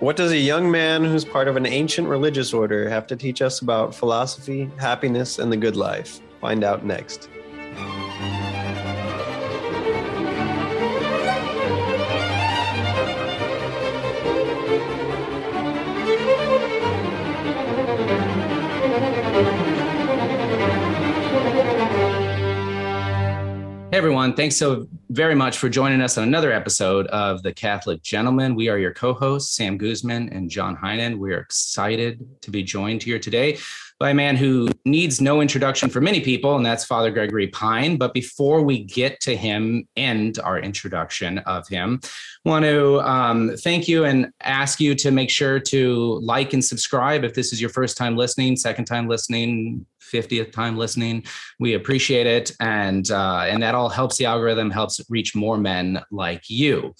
What does a young man who's part of an ancient religious order have to teach us about philosophy, happiness, and the good life? Find out next. Everyone, thanks so very much for joining us on another episode of The Catholic Gentleman. We are your co hosts, Sam Guzman and John Heinen. We are excited to be joined here today by a man who needs no introduction for many people, and that's Father Gregory Pine. But before we get to him and our introduction of him, want to um, thank you and ask you to make sure to like and subscribe if this is your first time listening, second time listening, 50th time listening. We appreciate it. And, uh, and that all helps the algorithm, helps reach more men like you.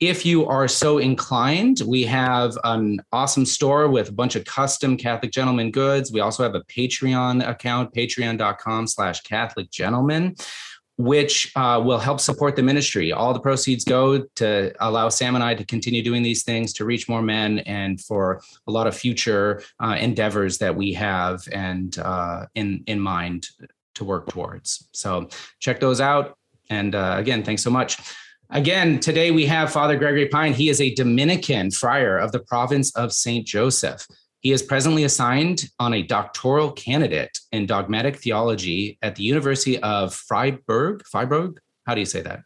If you are so inclined, we have an awesome store with a bunch of custom Catholic gentleman goods. We also have a Patreon account, patreon.com slash Catholic gentleman which uh, will help support the ministry. All the proceeds go to allow Sam and I to continue doing these things, to reach more men, and for a lot of future uh, endeavors that we have and uh, in in mind to work towards. So check those out. And uh, again, thanks so much. Again, today we have Father Gregory Pine. He is a Dominican friar of the province of Saint Joseph. He is presently assigned on a doctoral candidate in dogmatic theology at the University of Freiburg. Freiburg? How do you say that?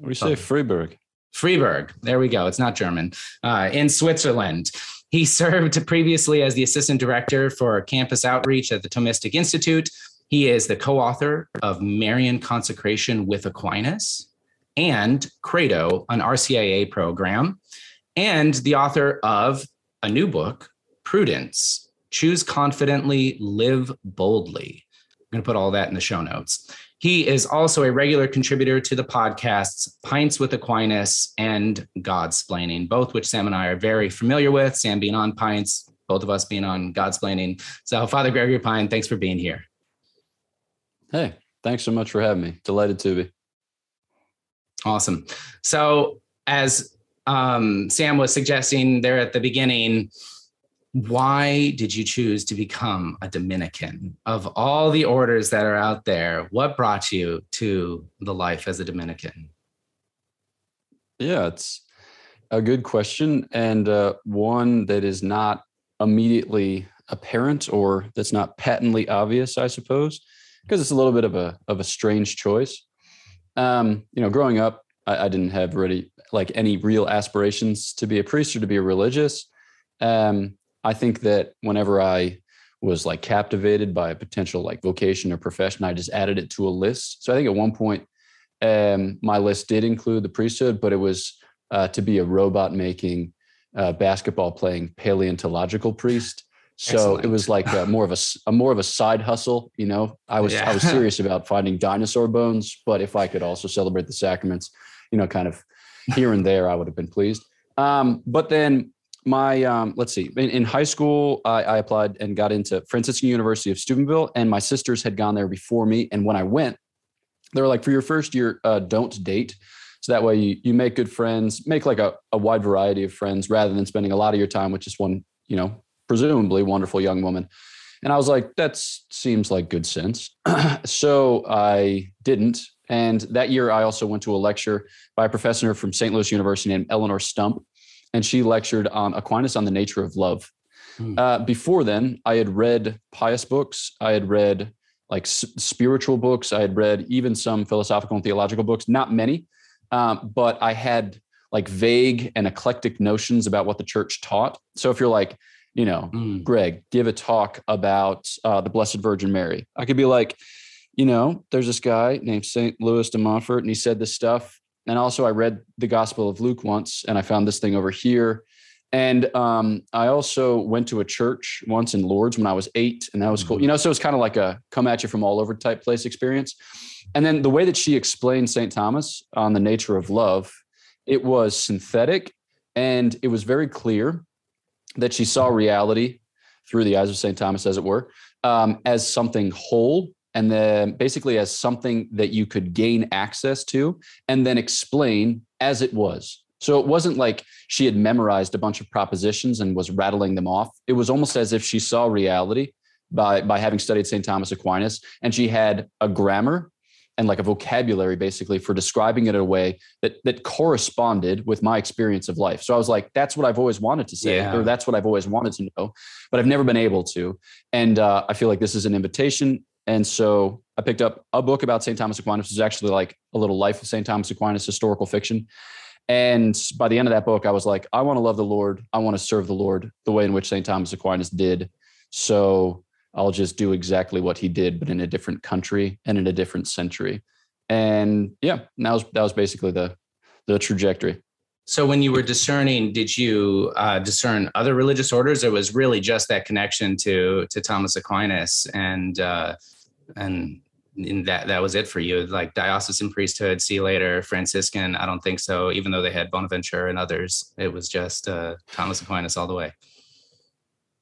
We say Freiburg. Freiburg. There we go. It's not German. Uh, in Switzerland. He served previously as the assistant director for campus outreach at the Thomistic Institute. He is the co author of Marian Consecration with Aquinas and Credo, an RCIA program, and the author of a new book, Prudence Choose Confidently, Live Boldly. I'm going to put all that in the show notes. He is also a regular contributor to the podcasts Pints with Aquinas and Godsplaining, both which Sam and I are very familiar with. Sam being on Pints, both of us being on Godsplaining. So, Father Gregory Pine, thanks for being here. Hey, thanks so much for having me. Delighted to be. Awesome. So, as um, Sam was suggesting there at the beginning, why did you choose to become a Dominican? Of all the orders that are out there, what brought you to the life as a Dominican? Yeah, it's a good question and uh, one that is not immediately apparent or that's not patently obvious, I suppose, because it's a little bit of a of a strange choice. Um, you know, growing up, I, I didn't have really like any real aspirations to be a priest or to be a religious. Um, I think that whenever I was like captivated by a potential like vocation or profession, I just added it to a list. So I think at one point, um, my list did include the priesthood, but it was uh, to be a robot making, uh, basketball playing paleontological priest. So Excellent. it was like a, more of a, a, more of a side hustle. You know, I was yeah. I was serious about finding dinosaur bones, but if I could also celebrate the sacraments, you know, kind of here and there, I would have been pleased. Um, but then my um, let's see, in, in high school, I, I, applied and got into Franciscan University of Steubenville, and my sisters had gone there before me. And when I went, they were like, for your first year, uh, don't date. So that way you, you make good friends, make like a, a wide variety of friends rather than spending a lot of your time with just one, you know, presumably wonderful young woman. And I was like, that seems like good sense. so I didn't. And that year, I also went to a lecture by a professor from St. Louis University named Eleonore Stump, and she lectured on Aquinas on the nature of love. Hmm. Uh, before then, I had read pious books. I had read like s- spiritual books. I had read even some philosophical and theological books, not many, um, but I had like vague and eclectic notions about what the church taught. So if you're like, you know, mm. Greg, give a talk about uh, the Blessed Virgin Mary, I could be like, you know, there's this guy named St. Louis de Montfort, and he said this stuff. And also, I read the Gospel of Luke once, and I found this thing over here. And um, I also went to a church once in Lourdes when I was eight, and that was cool. Mm-hmm. You know, so it's kind of like a come at you from all over type place experience. And then the way that she explained St. Thomas on the nature of love, it was synthetic and it was very clear that she saw reality through the eyes of St. Thomas, as it were, um, as something whole and then basically as something that you could gain access to and then explain as it was So it wasn't like she had memorized a bunch of propositions and was rattling them off. It was almost as if she saw reality by by having studied St. Thomas Aquinas and she had a grammar and like a vocabulary basically for describing it in a way that that corresponded with my experience of life. So I was like, that's what I've always wanted to say, yeah. or that's what I've always wanted to know, but I've never been able to. And uh, I feel like this is an invitation. And so I picked up a book about St. Thomas Aquinas, which is actually like a little life of St. Thomas Aquinas historical fiction. And by the end of that book, I was like, I want to love the Lord. I want to serve the Lord the way in which St. Thomas Aquinas did. So I'll just do exactly what he did, but in a different country and in a different century. And yeah, that was that was basically the the trajectory. So when you were discerning, did you uh, discern other religious orders, or was really just that connection to to Thomas Aquinas and uh, and that that was it for you? Like diocesan priesthood, see later, Franciscan? I don't think so. Even though they had Bonaventure and others, it was just uh, Thomas Aquinas all the way.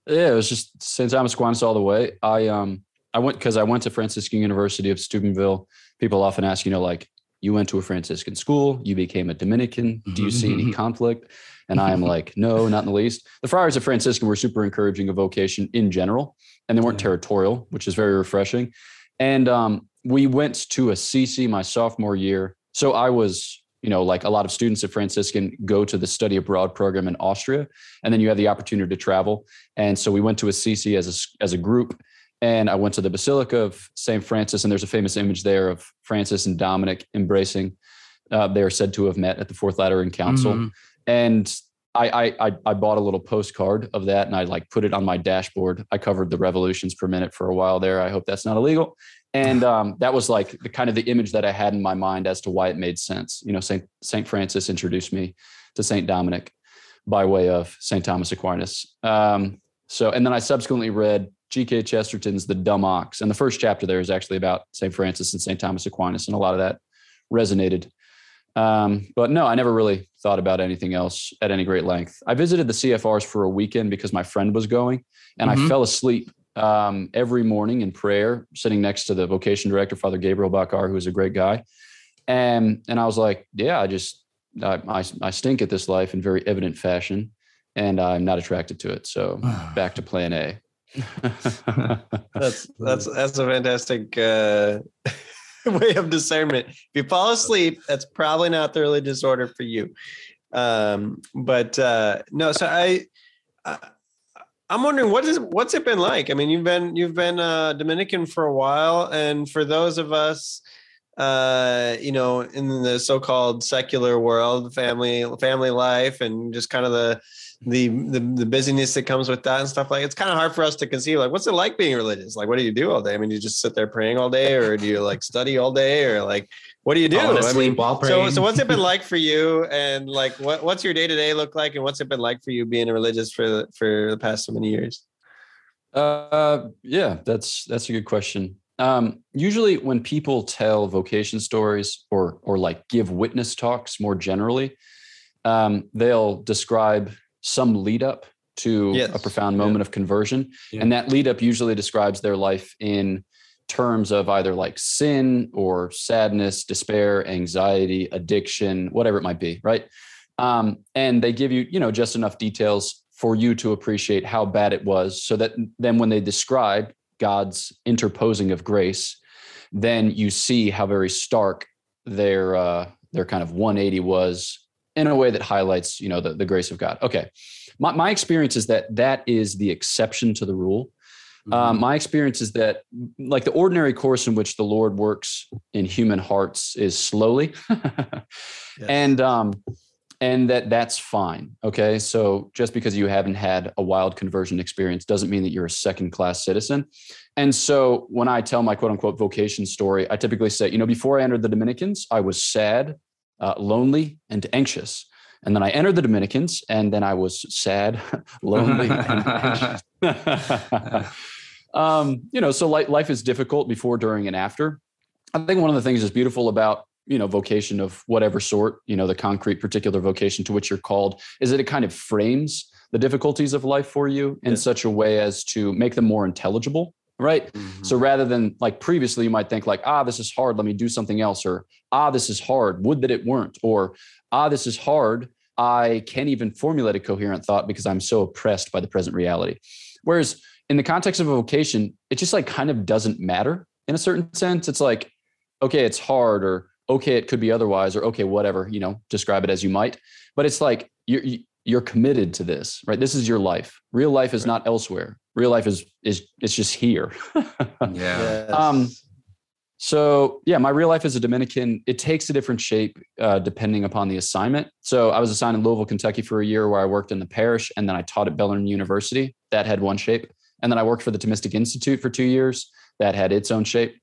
Yeah, it was just St. Thomas Aquinas all the way. I um I went because I went to Franciscan University of Steubenville. People often ask, you know, like you went to a Franciscan school, you became a Dominican. Do you see any conflict? And I am like, no, not in the least. The friars of Franciscan were super encouraging of vocation in general, and they weren't yeah. territorial, which is very refreshing. And um, we went to Assisi my sophomore year. So I was you know, like a lot of students at Franciscan go to the study abroad program in Austria, and then you have the opportunity to travel. And so we went to Assisi as a, as a group, and I went to the Basilica of St. Francis, and there's a famous image there of Francis and Dominic embracing. Uh, they are said to have met at the Fourth Lateran Council, mm-hmm. and I, I I bought a little postcard of that, and I like put it on my dashboard. I covered the revolutions per minute for a while there. I hope that's not illegal and um, that was like the kind of the image that I had in my mind as to why it made sense. You know, Saint Saint Francis introduced me to Saint Dominic by way of Saint Thomas Aquinas. Um, so, and then I subsequently read G.K. Chesterton's The Dumb Ox, and the first chapter there is actually about Saint Francis and Saint Thomas Aquinas, and a lot of that resonated. Um, but no, I never really thought about anything else at any great length. I visited the CFRs for a weekend because my friend was going, and mm-hmm. I fell asleep um, every morning in prayer, sitting next to the vocation director, Father Gabriel Bakar, who is a great guy. And, and I was like, yeah, I just, I, I, I stink at this life in very evident fashion and I'm not attracted to it. So back to plan A. that's, that's, that's a fantastic, uh, way of discernment. If you fall asleep, that's probably not the religious order for you. Um, but, uh, no, so I, I I'm wondering what is what's it been like? I mean, you've been you've been uh, Dominican for a while, and for those of us, uh, you know, in the so-called secular world, family family life, and just kind of the the, the the busyness that comes with that and stuff like it's kind of hard for us to conceive like what's it like being religious like what do you do all day i mean you just sit there praying all day or do you like study all day or like what do you do? I mean, so, so what's it been like for you? And like, what, what's your day to day look like? And what's it been like for you being a religious for for the past so many years? Uh, yeah, that's that's a good question. Um, usually, when people tell vocation stories or or like give witness talks more generally, um, they'll describe some lead up to yes. a profound moment yeah. of conversion, yeah. and that lead up usually describes their life in terms of either like sin or sadness, despair, anxiety, addiction, whatever it might be, right? Um, and they give you, you know, just enough details for you to appreciate how bad it was, so that then when they describe God's interposing of grace, then you see how very stark their uh, their kind of 180 was in a way that highlights, you know, the, the grace of God. Okay, my my experience is that that is the exception to the rule Mm-hmm. Um, my experience is that, like the ordinary course in which the Lord works in human hearts, is slowly, yes. and um, and that that's fine. Okay, so just because you haven't had a wild conversion experience doesn't mean that you're a second class citizen. And so when I tell my quote unquote vocation story, I typically say, you know, before I entered the Dominicans, I was sad, uh, lonely, and anxious. And then I entered the Dominicans, and then I was sad, lonely, and um, you know, so life is difficult before, during, and after. I think one of the things that's beautiful about you know vocation of whatever sort, you know, the concrete particular vocation to which you're called, is that it kind of frames the difficulties of life for you in such a way as to make them more intelligible right mm-hmm. so rather than like previously you might think like ah this is hard let me do something else or ah this is hard would that it weren't or ah this is hard I can't even formulate a coherent thought because I'm so oppressed by the present reality. Whereas in the context of a vocation, it just like kind of doesn't matter in a certain sense. It's like, okay, it's hard, or okay, it could be otherwise, or okay, whatever, you know, describe it as you might. But it's like you're you're committed to this, right? This is your life. Real life is right. not elsewhere. Real life is is it's just here. yeah. Yes. Um so yeah, my real life as a Dominican, it takes a different shape uh, depending upon the assignment. So I was assigned in Louisville, Kentucky for a year where I worked in the parish and then I taught at Bellarmine University. That had one shape. And then I worked for the Thomistic Institute for two years. That had its own shape.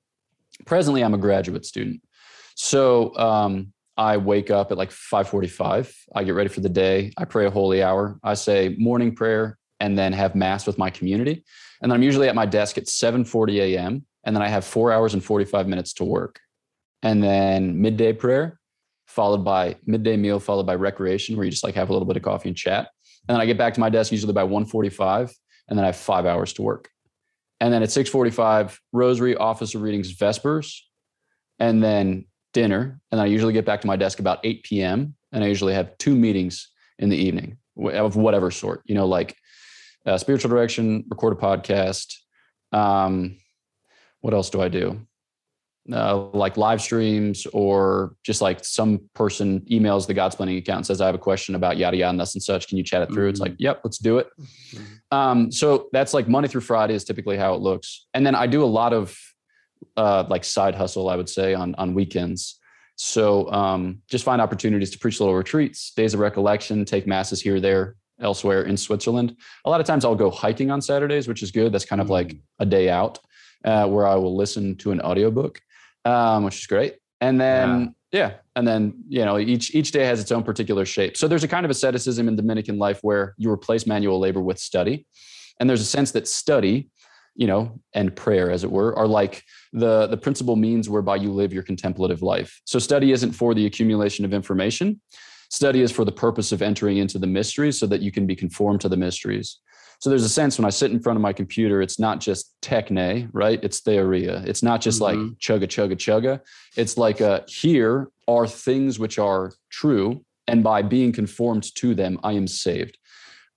Presently, I'm a graduate student. So um, I wake up at like 5:45. I get ready for the day. I pray a holy hour. I say morning prayer and then have mass with my community. And then I'm usually at my desk at 7:40 a.m. And then I have four hours and 45 minutes to work. And then midday prayer, followed by midday meal, followed by recreation, where you just like have a little bit of coffee and chat. And then I get back to my desk usually by 1:45 and then I have five hours to work. And then at 6:45, rosary, office of readings, vespers, and then dinner. And then I usually get back to my desk about 8 p.m. And I usually have two meetings in the evening of whatever sort, you know, like uh, spiritual direction, record a podcast. Um, what else do I do? uh, like live streams or just like some person emails the Godsplaining account and says, I have a question about yada yada and thus and such. Can you chat it through? Mm-hmm. It's like, yep, let's do it. Mm-hmm. Um, so that's like Monday through Friday is typically how it looks. And then I do a lot of uh, like side hustle, I would say, on on weekends. So um, just find opportunities to preach little retreats, days of recollection, take masses here, there, elsewhere in Switzerland. A lot of times I'll go hiking on Saturdays, which is good. That's kind of mm-hmm. like a day out uh, where I will listen to an audiobook um, which is great. And then yeah. yeah. and then you know each each day has its own particular shape. So there's a kind of asceticism in Dominican life where you replace manual labor with study, and there's a sense that study, you know, and prayer, as it were, are like the the principal means whereby you live your contemplative life. So study isn't for the accumulation of information. Study is for the purpose of entering into the mysteries so that you can be conformed to the mysteries. So there's a sense when I sit in front of my computer, it's not just techne, right? It's theoria. It's not just mm-hmm. like chugga, chugga, chugga. It's like a, here are things which are true. And by being conformed to them, I am saved.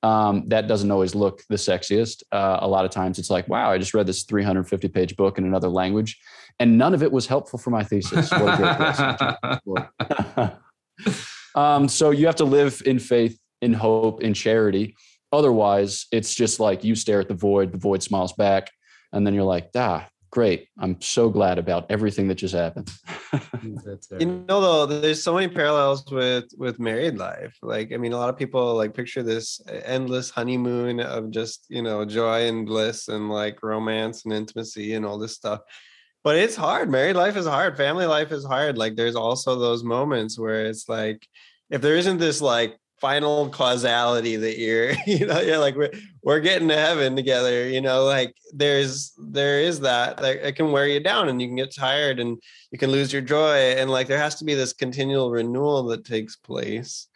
Um, that doesn't always look the sexiest. Uh, a lot of times it's like, wow, I just read this 350 page book in another language, and none of it was helpful for my thesis. um, so you have to live in faith, in hope, in charity. Otherwise, it's just like you stare at the void, the void smiles back, and then you're like, ah, great. I'm so glad about everything that just happened. you know, though, there's so many parallels with with married life. Like, I mean, a lot of people like picture this endless honeymoon of just you know joy and bliss and like romance and intimacy and all this stuff. But it's hard. Married life is hard. Family life is hard. Like, there's also those moments where it's like, if there isn't this like final causality that you're you know you're like we're, we're getting to heaven together you know like there's there is that like it can wear you down and you can get tired and you can lose your joy and like there has to be this continual renewal that takes place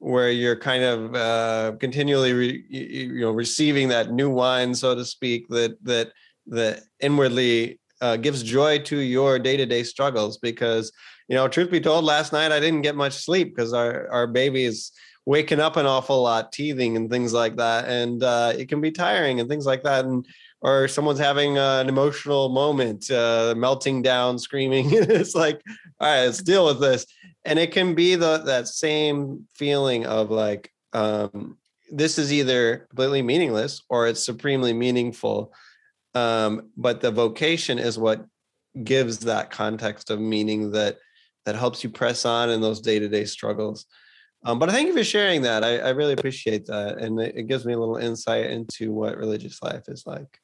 where you're kind of uh, continually re, you know receiving that new wine so to speak that that that inwardly uh, gives joy to your day-to-day struggles because you know truth be told last night i didn't get much sleep because our our baby is waking up an awful lot, teething and things like that, and uh, it can be tiring and things like that. And or someone's having uh, an emotional moment, uh, melting down, screaming. it's like, all right, let's deal with this. And it can be the that same feeling of like, um, this is either completely meaningless or it's supremely meaningful. Um, but the vocation is what gives that context of meaning that that helps you press on in those day-to-day struggles. Um, but I thank you for sharing that. I, I really appreciate that. And it, it, gives me a little insight into what religious life is like.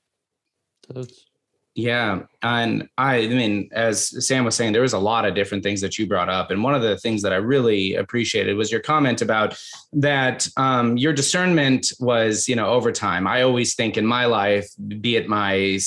Yeah. And I, mean, as Sam was saying, there was a lot of different things that you brought up. And one of the things that I really appreciated was your comment about that um, your discernment was, you know, over time. I always think in my life, be it my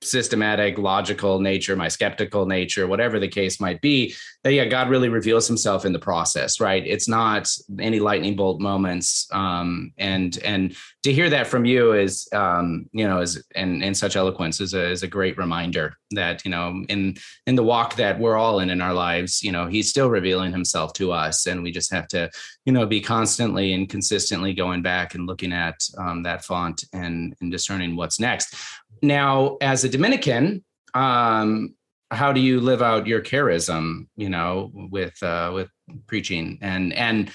systematic, logical nature, my skeptical nature, whatever the case might be, that yeah, God really reveals himself in the process, right? It's not any lightning bolt moments. Um, and and to hear that from you is um, you know, is and in such eloquence is a is a great reminder that, you know, in in the walk that we're all in in our lives, you know, he's still revealing himself to us. And we just have to, you know, be constantly and consistently going back and looking at um, that font and, and discerning what's next. Now, as a Dominican, um, how do you live out your charism? You know, with uh, with preaching and and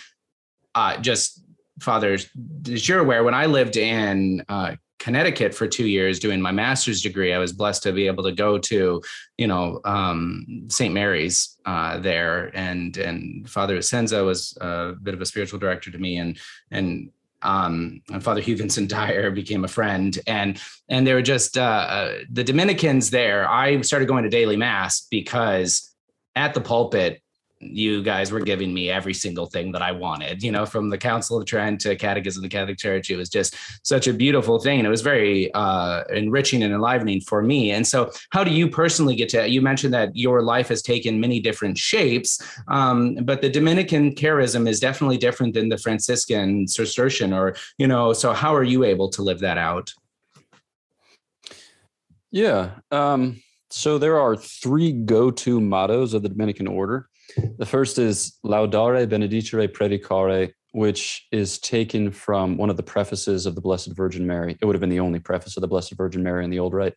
uh, just fathers, as you're aware, when I lived in uh, Connecticut for two years doing my master's degree, I was blessed to be able to go to, you know, um, St. Mary's uh, there, and and Father Senza was a bit of a spiritual director to me, and and um, and Father Hugh Dyer became a friend, and and they were just uh, uh, the Dominicans there. I started going to daily mass because at the pulpit you guys were giving me every single thing that I wanted, you know, from the Council of Trent to Catechism of the Catholic Church. It was just such a beautiful thing. And it was very uh, enriching and enlivening for me. And so, how do you personally get to? You mentioned that your life has taken many different shapes, um, but the Dominican charism is definitely different than the Franciscan Cistercian, or, you know, so how are you able to live that out? Yeah. Um, so there are three go-to mottos of the Dominican order. The first is Laudare, Benedicere, Predicare, which is taken from one of the prefaces of the Blessed Virgin Mary. It would have been the only preface of the Blessed Virgin Mary in the Old Rite.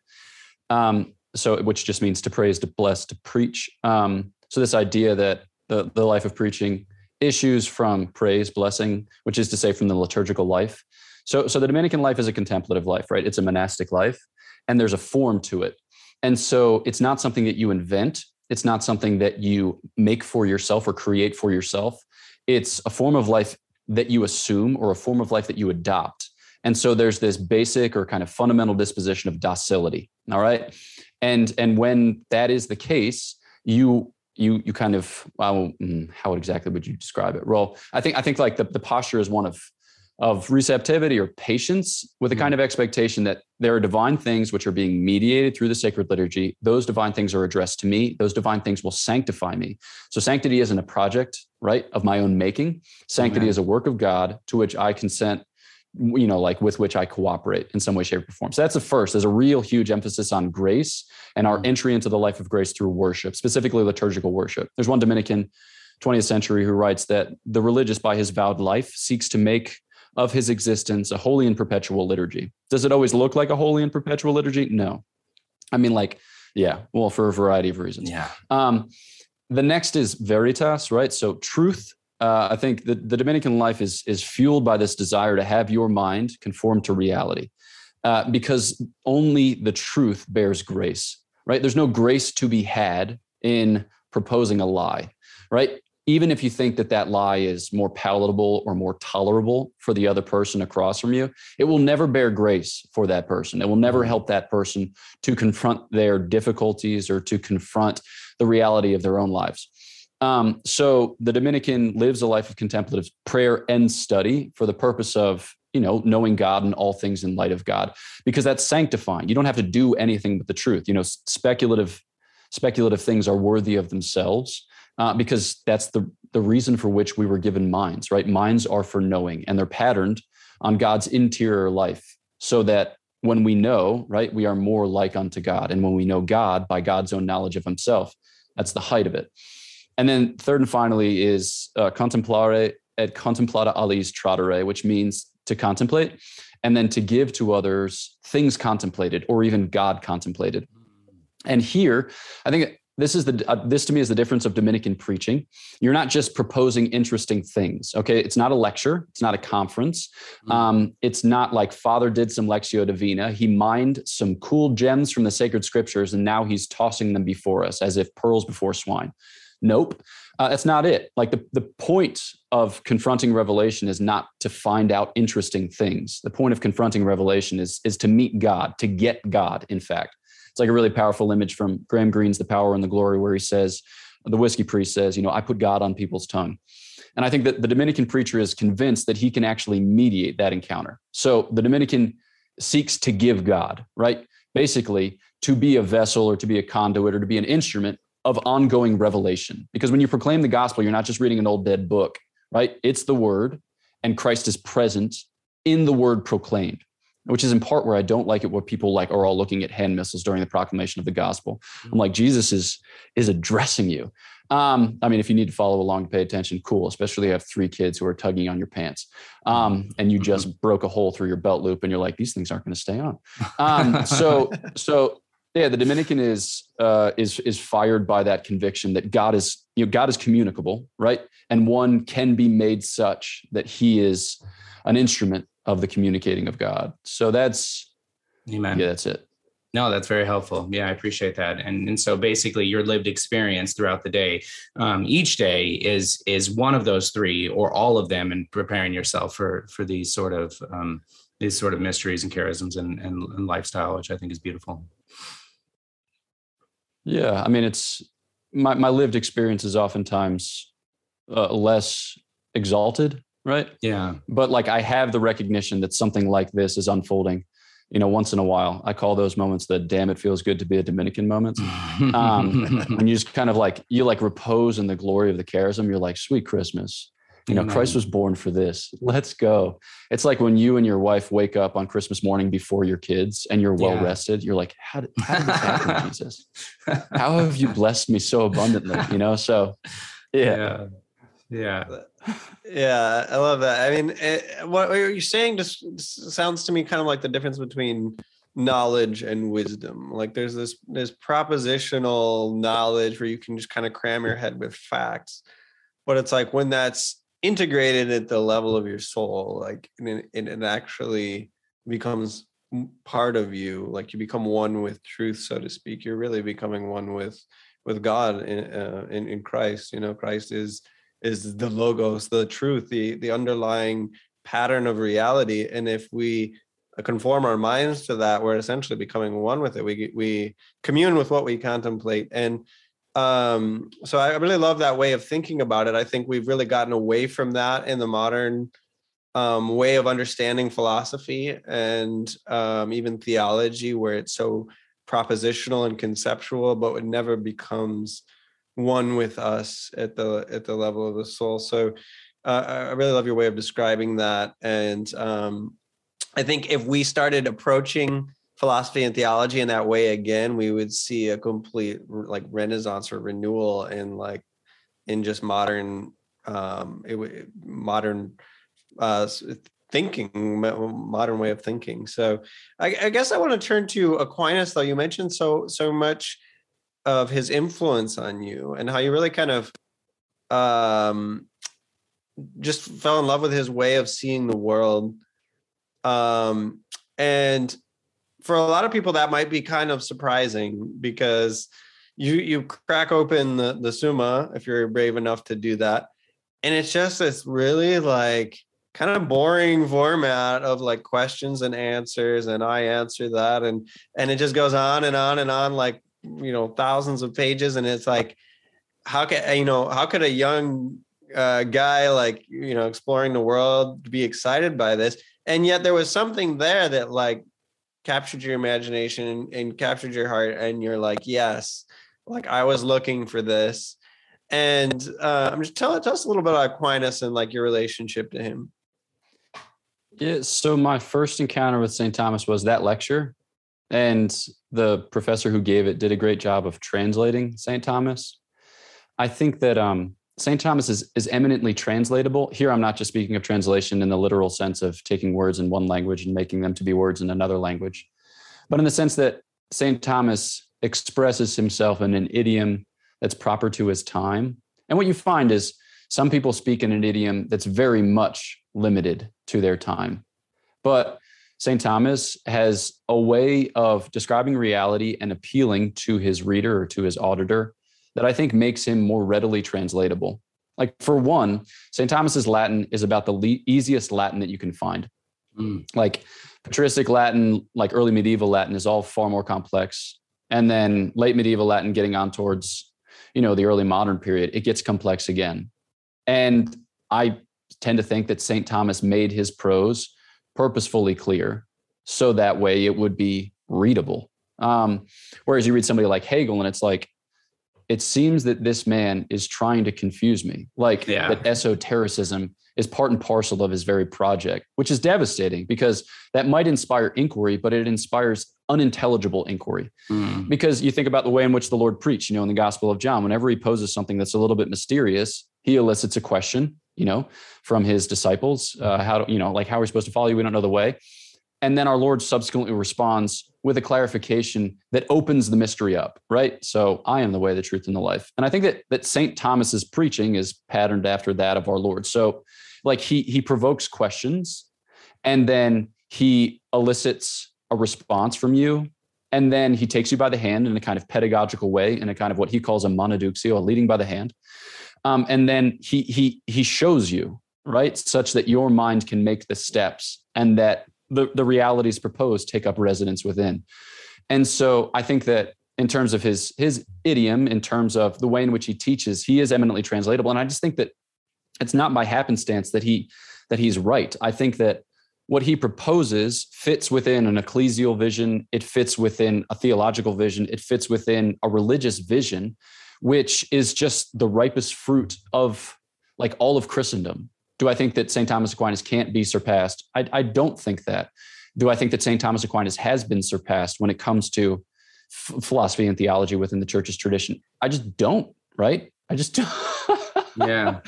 Um, so, which just means to praise, to bless, to preach. Um, so, this idea that the, the life of preaching issues from praise, blessing, which is to say from the liturgical life. So, so the Dominican life is a contemplative life, right? It's a monastic life, and there's a form to it. And so, it's not something that you invent it's not something that you make for yourself or create for yourself. It's a form of life that you assume or a form of life that you adopt. And so there's this basic or kind of fundamental disposition of docility. All right. And and when that is the case, you you you kind of well, mm, how exactly would you describe it? Well, I think I think like the, the posture is one of of receptivity or patience with a mm-hmm. kind of expectation that there are divine things which are being mediated through the sacred liturgy. Those divine things are addressed to me. Those divine things will sanctify me. So sanctity isn't a project, right, of my own making. Sanctity Amen. is a work of God to which I consent, you know, like with which I cooperate in some way, shape, or form. So that's the first. There's a real huge emphasis on grace and our mm-hmm. entry into the life of grace through worship, specifically liturgical worship. There's one Dominican 20th century who writes that the religious by his vowed life seeks to make of his existence a holy and perpetual liturgy. Does it always look like a holy and perpetual liturgy? No. I mean, like, yeah, well, for a variety of reasons. Yeah. Um, the next is veritas, right? So truth. Uh, I think the, the Dominican life is is fueled by this desire to have your mind conform to reality, uh, because only the truth bears grace, right? There's no grace to be had in proposing a lie, right? Even if you think that that lie is more palatable or more tolerable for the other person across from you, it will never bear grace for that person. It will never mm-hmm. help that person to confront their difficulties or to confront the reality of their own lives. Um, so the Dominican lives a life of contemplative prayer and study for the purpose of you know knowing God and all things in light of God, because that's sanctifying. You don't have to do anything but the truth. You know, speculative speculative things are worthy of themselves uh, because that's the the reason for which we were given minds, right? Minds are for knowing, and they're patterned on God's interior life, so that when we know, right, we are more like unto God, and when we know God by God's own knowledge of Himself, that's the height of it. And then third and finally is uh, contemplari et contemplata aliis tradere, which means to contemplate, and then to give to others things contemplated or even God contemplated. And here, I think this is the uh, this to me is the difference of dominican preaching. You're not just proposing interesting things okay? It's not a lecture. It's not a conference. Mm-hmm. um, it's not like father did some lectio divina. He mined some cool gems from the sacred scriptures and now he's tossing them before us as if pearls before swine. Nope. Uh, that's not it. Like the, the point of confronting revelation is not to find out interesting things. The point of confronting revelation is is to meet god to get god in fact it's like a really powerful image from Graham Greene's The Power and the Glory, where he says, the whiskey priest says, you know, I put God on people's tongue. And I think that the Dominican preacher is convinced that he can actually mediate that encounter. So the Dominican seeks to give God, right? basically to be a vessel or to be a conduit or to be an instrument of ongoing revelation. Because when you proclaim the gospel, you're not just reading an old dead book, right? It's the word, and Christ is present in the word proclaimed, which is in part where I don't like it where people like are all looking at hand missals during the proclamation of the gospel. I'm like, Jesus is is addressing you. Um, I mean, if you need to follow along to pay attention, cool, especially if you have three kids who are tugging on your pants um, and you just broke a hole through your belt loop and you're like, these things aren't going to stay on. Um, so, so yeah, the Dominican is uh, is is fired by that conviction that God is you know God is communicable, right? And one can be made such that He is an instrument of the communicating of God. So that's Amen. yeah, that's it. No, that's very helpful. Yeah, I appreciate that. And and so basically, your lived experience throughout the day, um, each day is is one of those three or all of them, and preparing yourself for for these sort of um, these sort of mysteries and charisms and, and and lifestyle, which I think is beautiful. Yeah, I mean, it's my my lived experience is oftentimes uh, less exalted, right? Yeah, But like I have the recognition that something like this is unfolding, you know, once in a while. I call those moments the "damn it feels good to be a Dominican" moments. Um, when you just kind of like you like repose in the glory of the charism. You're like, sweet Christmas. You know, Amen. Christ was born for this. Let's go. It's like when you and your wife wake up on Christmas morning before your kids and you're well Yeah. rested. You're like, how did, how did this happen, Jesus? How have you blessed me so abundantly? You know, so yeah. yeah, yeah. Yeah, I love that. I mean, it, what you're saying just sounds to me kind of like the difference between knowledge and wisdom. Like there's this this propositional knowledge where you can just kind of cram your head with facts, but it's like when that's integrated at the level of your soul, like it, it actually becomes part of you. Like you become one with truth, so to speak. You're really becoming one with with God in uh, in, in Christ. You know, Christ is is the logos the truth the the underlying pattern of reality. And if we conform our minds to that we're essentially becoming one with it. We we commune with what we contemplate. And um so i really love that way of thinking about it. I think we've really gotten away from that in the modern um, way of understanding philosophy and um, even theology where it's so propositional and conceptual but it never becomes one with us at the at the level of the soul. So uh, i really love your way of describing that. And um, i think if we started approaching philosophy and theology in that way again we would see a complete like renaissance or renewal in like in just modern um it, modern uh thinking modern way of thinking. So I, I guess i want to turn to aquinas though. You mentioned so so much of his influence on you and how you really kind of um just fell in love with his way of seeing the world. Um and for a lot of people that might be kind of surprising because you you crack open the, the summa if you're brave enough to do that. And it's just this really like kind of boring format of like questions and answers and i answer that. And and it just goes on and on and on like you know thousands of pages and it's like how can you know how could a young uh, guy like you know exploring the world be excited by this and yet there was something there that like captured your imagination and, and captured your heart and you're like yes like i was looking for this and uh, i'm just tell, tell us a little bit about aquinas and like your relationship to him Yeah. So my first encounter with St. Thomas was that lecture, and the professor who gave it did a great job of translating St. Thomas. I think that um, St. Thomas is, is eminently translatable. Here, I'm not just speaking of translation in the literal sense of taking words in one language and making them to be words in another language, but in the sense that St. Thomas expresses himself in an idiom that's proper to his time. And what you find is some people speak in an idiom that's very much limited to their time. But St. Thomas has a way of describing reality and appealing to his reader or to his auditor that I think makes him more readily translatable. Like, for one, St. Thomas's Latin is about the le- easiest Latin that you can find. Mm. Like, patristic Latin, like early medieval Latin, is all far more complex. And then late medieval Latin, getting on towards, you know, the early modern period, it gets complex again. And I tend to think that St. Thomas made his prose purposefully clear so that way it would be readable. Um, whereas you read somebody like Hegel, and it's like, it seems that this man is trying to confuse me. Like Yeah. that esotericism is part and parcel of his very project, which is devastating because that might inspire inquiry, but it inspires unintelligible inquiry. Mm. Because you think about the way in which the Lord preached, you know, in the Gospel of John, whenever he poses something that's a little bit mysterious, he elicits a question, you know, from his disciples. Uh, how do you know, like how are we supposed to follow you? We don't know the way. And then our Lord subsequently responds with a clarification that opens the mystery up, right? So I am the way, the truth, and the life. And I think that that St. Thomas's preaching is patterned after that of our Lord. So like he he provokes questions and then he elicits a response from you. And then he takes you by the hand in a kind of pedagogical way, in a kind of what he calls a manuductio, a leading by the hand. Um, and then he he he shows you, right, such that your mind can make the steps and that the, the realities proposed take up residence within. And so I think that in terms of his his idiom, in terms of the way in which he teaches, he is eminently translatable. And I just think that it's not by happenstance that he that he's right. I think that what he proposes fits within an ecclesial vision, it fits within a theological vision, it fits within a religious vision, which is just the ripest fruit of like all of Christendom. Do I think that St. Thomas Aquinas can't be surpassed? I, I don't think that. Do I think that St. Thomas Aquinas has been surpassed when it comes to f- philosophy and theology within the church's tradition? I just don't, right? I just don't. Yeah.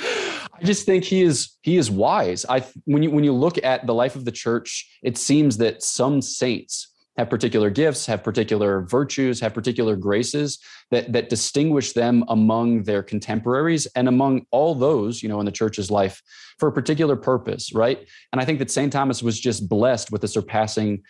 I just think he is he is wise. I when you when you look at the life of the church, it seems that some saints have particular gifts, have particular virtues, have particular graces that that distinguish them among their contemporaries and among all those, you know, in the church's life for a particular purpose, right? And I think that St. Thomas was just blessed with a surpassing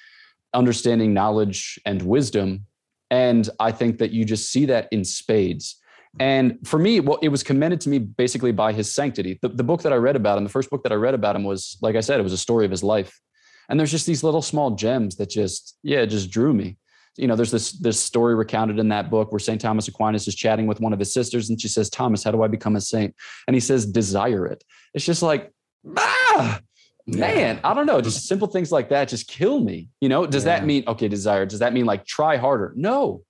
understanding, knowledge, and wisdom. And I think that you just see that in spades. And for me, well, it was commended to me basically by his sanctity. The, the book that I read about him, the first book that I read about him was, like I said, it was a story of his life. And there's just these little small gems that just, yeah, just drew me. You know, there's this this story recounted in that book where St. Thomas Aquinas is chatting with one of his sisters, and she says, Thomas, how do I become a saint? And he says, desire it. It's just like, ah, man, I don't know. Just simple things like that just kill me. You know, does Yeah. that mean okay, desire? Does that mean like try harder? No,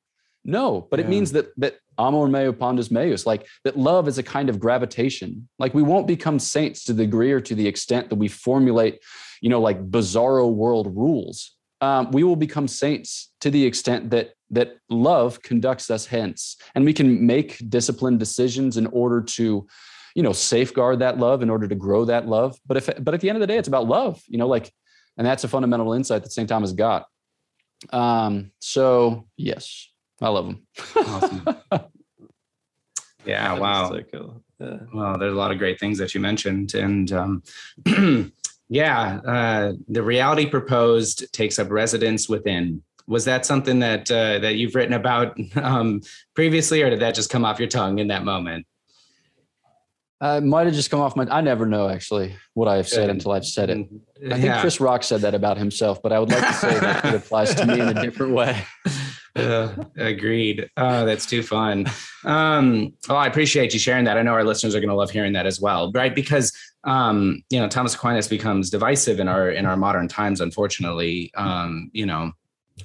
no. But it means that that amor meus pondus meum, like that love is a kind of gravitation. Like we won't become saints to the degree or to the extent that we formulate, you know, like bizarro world rules. Um, we will become saints to the extent that that love conducts us hence, and we can make disciplined decisions in order to you know safeguard that love in order to grow that love but if but at the end of the day it's about love you know like and that's a fundamental insight that st thomas got um so yes i love him Awesome. Yeah. Wow. That's like a- yeah. Well, there's a lot of great things that you mentioned, and um, yeah, uh, the reality proposed takes up residence within. Was that something that uh, that you've written about um, previously, or did that just come off your tongue in that moment? uh, might have just come off my i never know actually what i have said until i've said it i think Yeah. chris rock said that about himself but i would like to say that it applies to me in a different way Uh, agreed. Oh, that's too fun. Um, well, I appreciate you sharing that. I know our listeners are going to love hearing that as well, right? Because um, you know Thomas Aquinas becomes divisive in our in our modern times. Unfortunately, um, you know,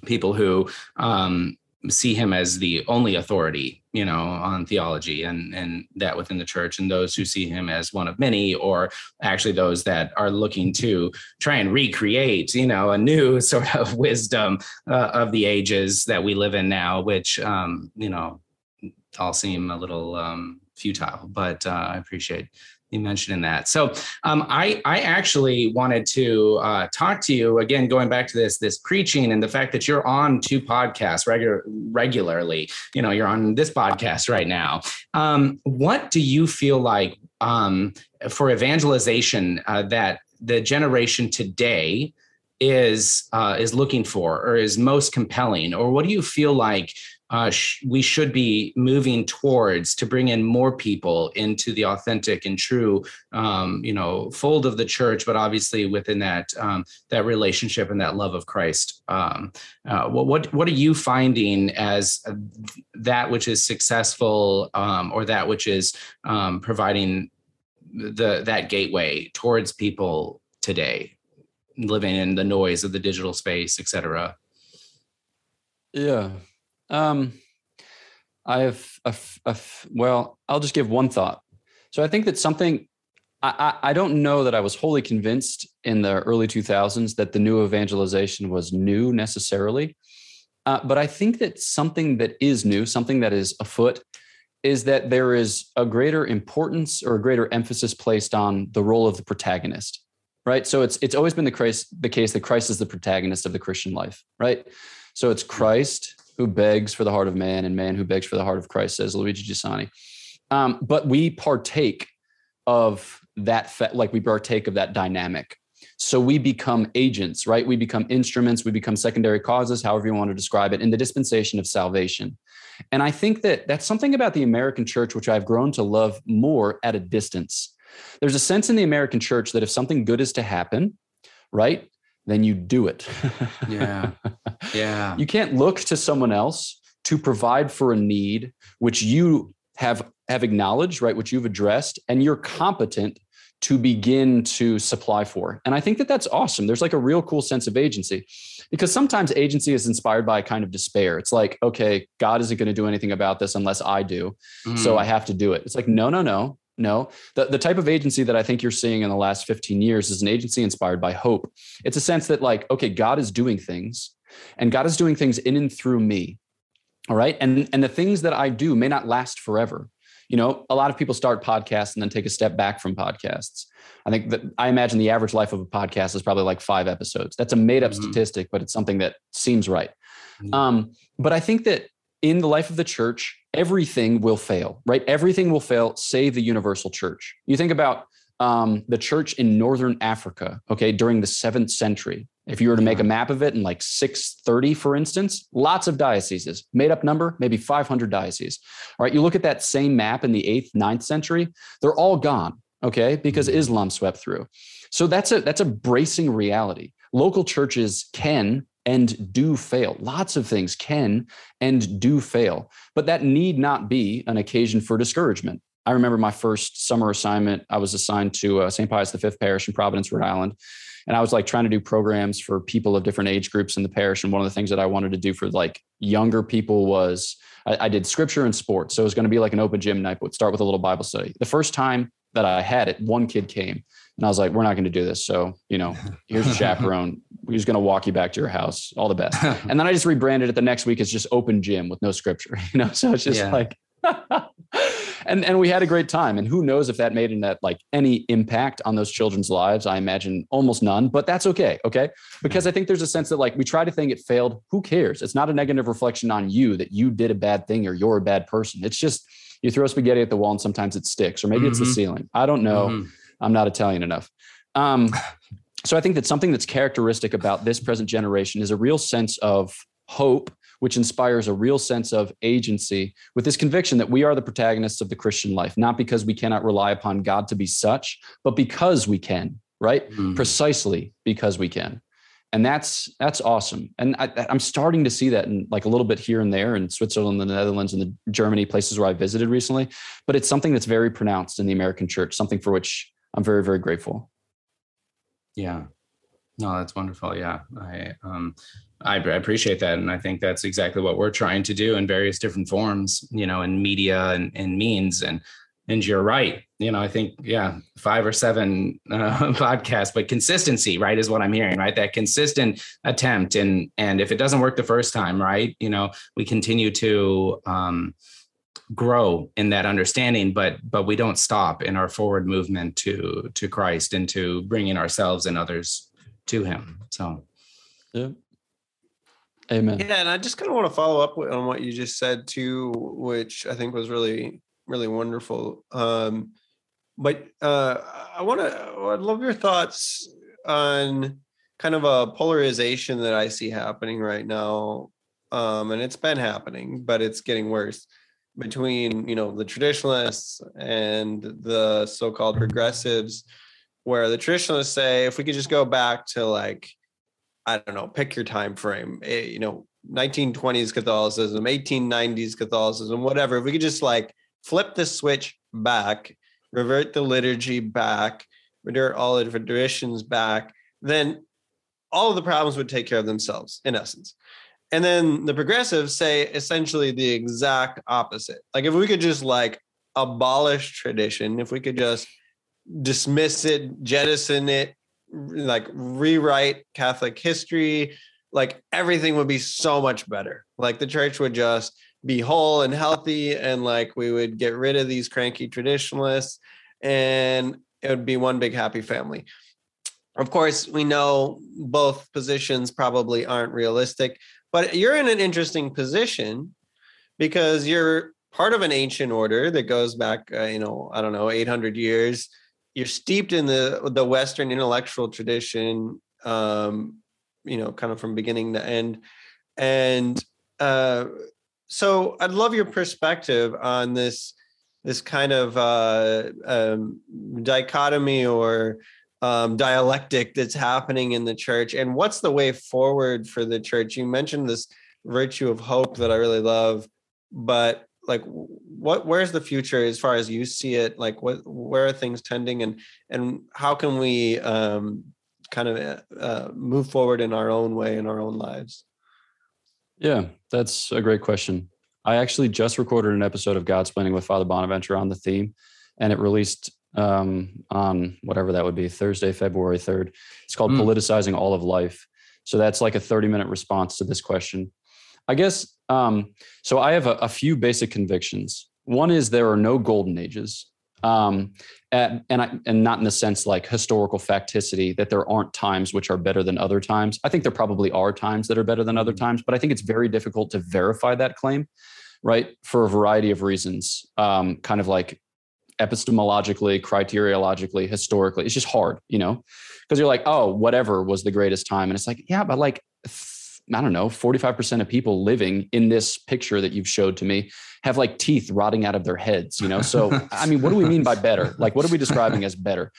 people who um, see him as the only authority, you know, on theology and and that within the church, and those who see him as one of many, or actually those that are looking to try and recreate, you know, a new sort of wisdom uh, of the ages that we live in now, which um, you know all seem a little um, futile. But uh, I appreciate you mentioning that. So um, I I actually wanted to uh, talk to you again, going back to this this preaching and the fact that you're on two podcasts regular regularly. You know, you're on this podcast right now. Um, what do you feel like um, for evangelization uh, that the generation today is uh, is looking for or is most compelling or what do you feel like uh, sh- we should be moving towards to bring in more people into the authentic and true um, you know fold of the church but obviously within that um, that relationship and that love of christ um, uh, what, what are you finding as uh, that which is successful um, or that which is um, providing the that gateway towards people today living in the noise of the digital space, et cetera. Yeah. Um, I have, a well, I'll just give one thought. So I think that something, I, I, I don't know that I was wholly convinced in the early 2000s that the new evangelization was new necessarily. Uh, but I think that something that is new, something that is afoot, is that there is a greater importance or a greater emphasis placed on the role of the protagonist right so it's it's always been the the case that christ is the protagonist of the christian life right so it's christ who begs for the heart of man and man who begs for the heart of christ says luigi giussani um, but we partake of that fa- like we partake of that dynamic so we become agents right we become instruments we become secondary causes however you want to describe it in the dispensation of salvation and I think that that's something about the American church, which I've grown to love more at a distance. There's a sense in the American church that if something good is to happen, right, then you do it. Yeah. Yeah. you can't look to someone else to provide for a need which you have have acknowledged, right, which you've addressed, and you're competent to begin to supply for. And I think that that's awesome. There's like a real cool sense of agency because sometimes agency is inspired by a kind of despair. It's like, okay, God isn't going to do anything about this unless I do. Mm. So I have to do it. It's like, no, no, no, no. The, the type of agency that I think you're seeing in the last 15 years is an agency inspired by hope. It's a sense that, like, okay, God is doing things and God is doing things in and through me. All right. And, and the things that I do may not last forever you know a lot of people start podcasts and then take a step back from podcasts i think that i imagine the average life of a podcast is probably like five episodes that's a made up Mhm. statistic but it's something that seems right Mhm. um, but i think that in the life of the church everything will fail right everything will fail save the universal church you think about um, the church in northern africa okay during the seventh century. If you were to make a map of it in like 630 for instance lots of dioceses made up number maybe 500 dioceses all right? You look at that same map in the 8th 9th century they're all gone okay because Mhm. islam swept through. So that's a that's a bracing reality. Local churches can and do fail. Lots of things can and do fail. But that need not be an occasion for discouragement i remember my first summer assignment i was assigned to uh, st pius v parish in providence rhode island and i was like trying to do programs for people of different age groups in the parish and one of the things that i wanted to do for like younger people was I, I did scripture and sports. So it was going to be like an open gym night, but start with a little Bible study. The first time that I had it, one kid came and I was like, we're not going to do this. So, you know, here's a chaperone. He's going to walk you back to your house. All the best. And then I just rebranded it the next week as just open gym with no scripture, you know? So it's just Yeah. like, and, and we had a great time. And who knows if that made that like any impact on those children's lives? I imagine almost none, but that's okay. Okay. Because I think there's a sense that like we try to think it failed. Who cares? It's not a negative reflection on you that you did a bad thing or you're a bad person. It's just you throw spaghetti at the wall and sometimes it sticks, or maybe it's the Mhm. ceiling. I don't know. Mhm. I'm not Italian enough. Um, so I think that something that's characteristic about this present generation is a real sense of hope, which inspires a real sense of agency with this conviction that we are the protagonists of the Christian life, not because we cannot rely upon God to be such, but because we can, right? Mhm. Precisely because we can. And that's that's awesome. And I, I'm starting to see that in like a little bit here and there in Switzerland, the Netherlands, and the Germany, places where I visited recently. But it's something that's very pronounced in the American church, something for which I'm very, very grateful. Yeah. No, that's wonderful. Yeah. I um I, appreciate that. And I think that's exactly what we're trying to do in various different forms, you know, in media and, and means. And and you're right. You know, I think, yeah, five or seven uh, podcasts, but consistency, right, is what I'm hearing, right? That consistent attempt. And and if it doesn't work the first time, right, you know, we continue to um grow in that understanding but but we don't stop in our forward movement to to christ and to bringing ourselves and others to him so Yeah. Amen. Yeah, and I just kind of want to follow up on what you just said too, which I think was really, really wonderful. Um, but uh, I want to, I'd love your thoughts on kind of a polarization that I see happening right now, um, and it's been happening, but it's getting worse between you know the traditionalists and the so-called progressives, where the traditionalists say if we could just go back to like I don't know, pick your time frame. eh, you know, 1920s Catholicism, 1890s Catholicism, whatever. If we could just like flip the switch back, revert the liturgy back, revert all the traditions back, then all of the problems would take care of themselves, in essence. and then the progressives say essentially the exact opposite. Like if we could just like abolish tradition, if we could just dismiss it, jettison it, like rewrite Catholic history, like everything would be so much better. Like the church would just be whole and healthy, and like we would get rid of these cranky traditionalists, and it would be one big happy family. Of course, we know both positions probably aren't realistic, but you're in an interesting position because you're part of an ancient order that goes back, uh, you know, I don't know, 800 years. You're steeped in the the Western intellectual tradition, um, you know, kind of from beginning to end, and uh, so I'd love your perspective on this this kind of uh, um, dichotomy or um, dialectic that's happening in the church. And what's the way forward for the church? You mentioned this virtue of hope that i really love but like what where's the future as far as you see it like what where are things tending and and how can we um, kind of uh, move forward in our own way in our own lives yeah that's a great question i actually just recorded an episode of Godsplaining with father bonaventure on the theme and it released um, on whatever that would be Thursday, February 3rd. It's called mm. Politicizing All of Life. So that's like a 30 minute response to this question. I guess um, so. I have a, a, few basic convictions. One is there are no golden ages. Um, and and, I, and not in the sense like historical facticity that there aren't times which are better than other times. I think there probably are times that are better than other hmm. times, but I think it's very difficult to verify that claim, right? For a variety of reasons, um, kind of like epistemologically, criteriologically, historically. It's just hard, you know, because you're like, oh, whatever was the greatest time. And it's like, yeah, but like, I don't know, 45% of people living in this picture that you've showed to me have like teeth rotting out of their heads, you know? So, I mean, what do we mean by better? Like, what are we describing as better?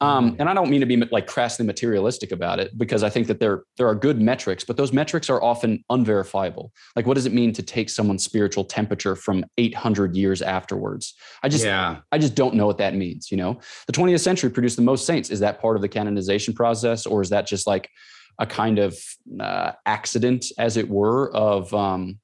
Um, and I don't mean to be like crassly materialistic about it because I think that there there are good metrics, but those metrics are often unverifiable. Like, what does it mean to take someone's spiritual temperature from 800 years afterwards? I just yeah. I just don't know what that means. You know, the 20th century produced the most saints. Is that part of the canonization process, or is that just like a kind of uh, accident, as it were, of um,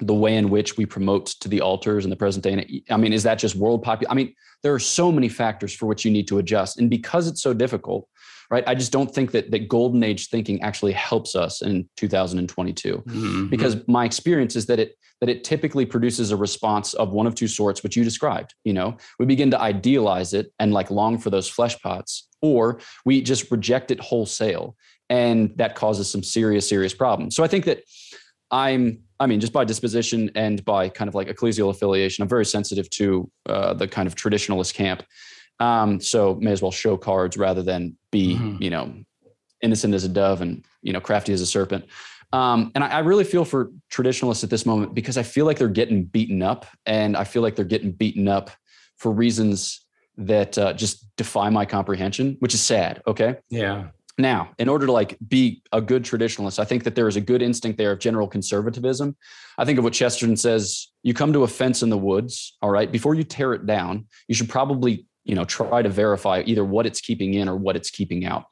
the way in which we promote to the altars in the present day? I mean, is that just world popular? I mean, there are so many factors for which you need to adjust, and because it's so difficult, right? I just don't think that that golden age thinking actually helps us in 2022, mm-hmm. because my experience is that it that it typically produces a response of one of two sorts, which you described. You know, we begin to idealize it and like long for those flesh pots, or we just reject it wholesale, and that causes some serious, serious problems. So I think that I'm I mean, just by disposition and by kind of like ecclesial affiliation, I'm very sensitive to uh, the kind of traditionalist camp. Um, so may as well show cards rather than be, mm-hmm. you know, innocent as a dove and you know crafty as a serpent. Um, and I, I, really feel for traditionalists at this moment because I feel like they're getting beaten up, and I feel like they're getting beaten up for reasons that uh, just defy my comprehension, which is sad. Okay. Yeah. Now, in order to like be a good traditionalist, I think that there is a good instinct there of general conservatism. I think of what Chesterton says, you come to a fence in the woods, all right, before you tear it down, you should probably, you know, try to verify either what it's keeping in or what it's keeping out.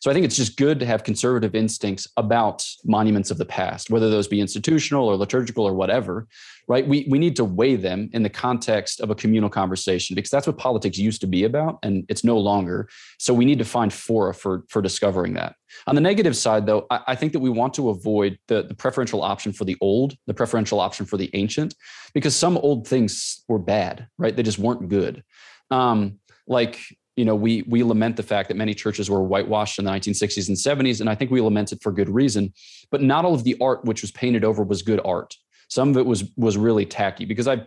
So I think it's just good to have conservative instincts about monuments of the past, whether those be institutional or liturgical or whatever, right? We, we need to weigh them in the context of a communal conversation because that's what politics used to be about and it's no longer. So we need to find fora for, for discovering that. On the negative side, though, I, I think that we want to avoid the, the preferential option for the old, the preferential option for the ancient, because some old things were bad, right? They just weren't good. Um, like you know, we we lament the fact that many churches were whitewashed in the 1960s and 70s, and I think we lament it for good reason. But not all of the art which was painted over was good art. Some of it was was really tacky because I've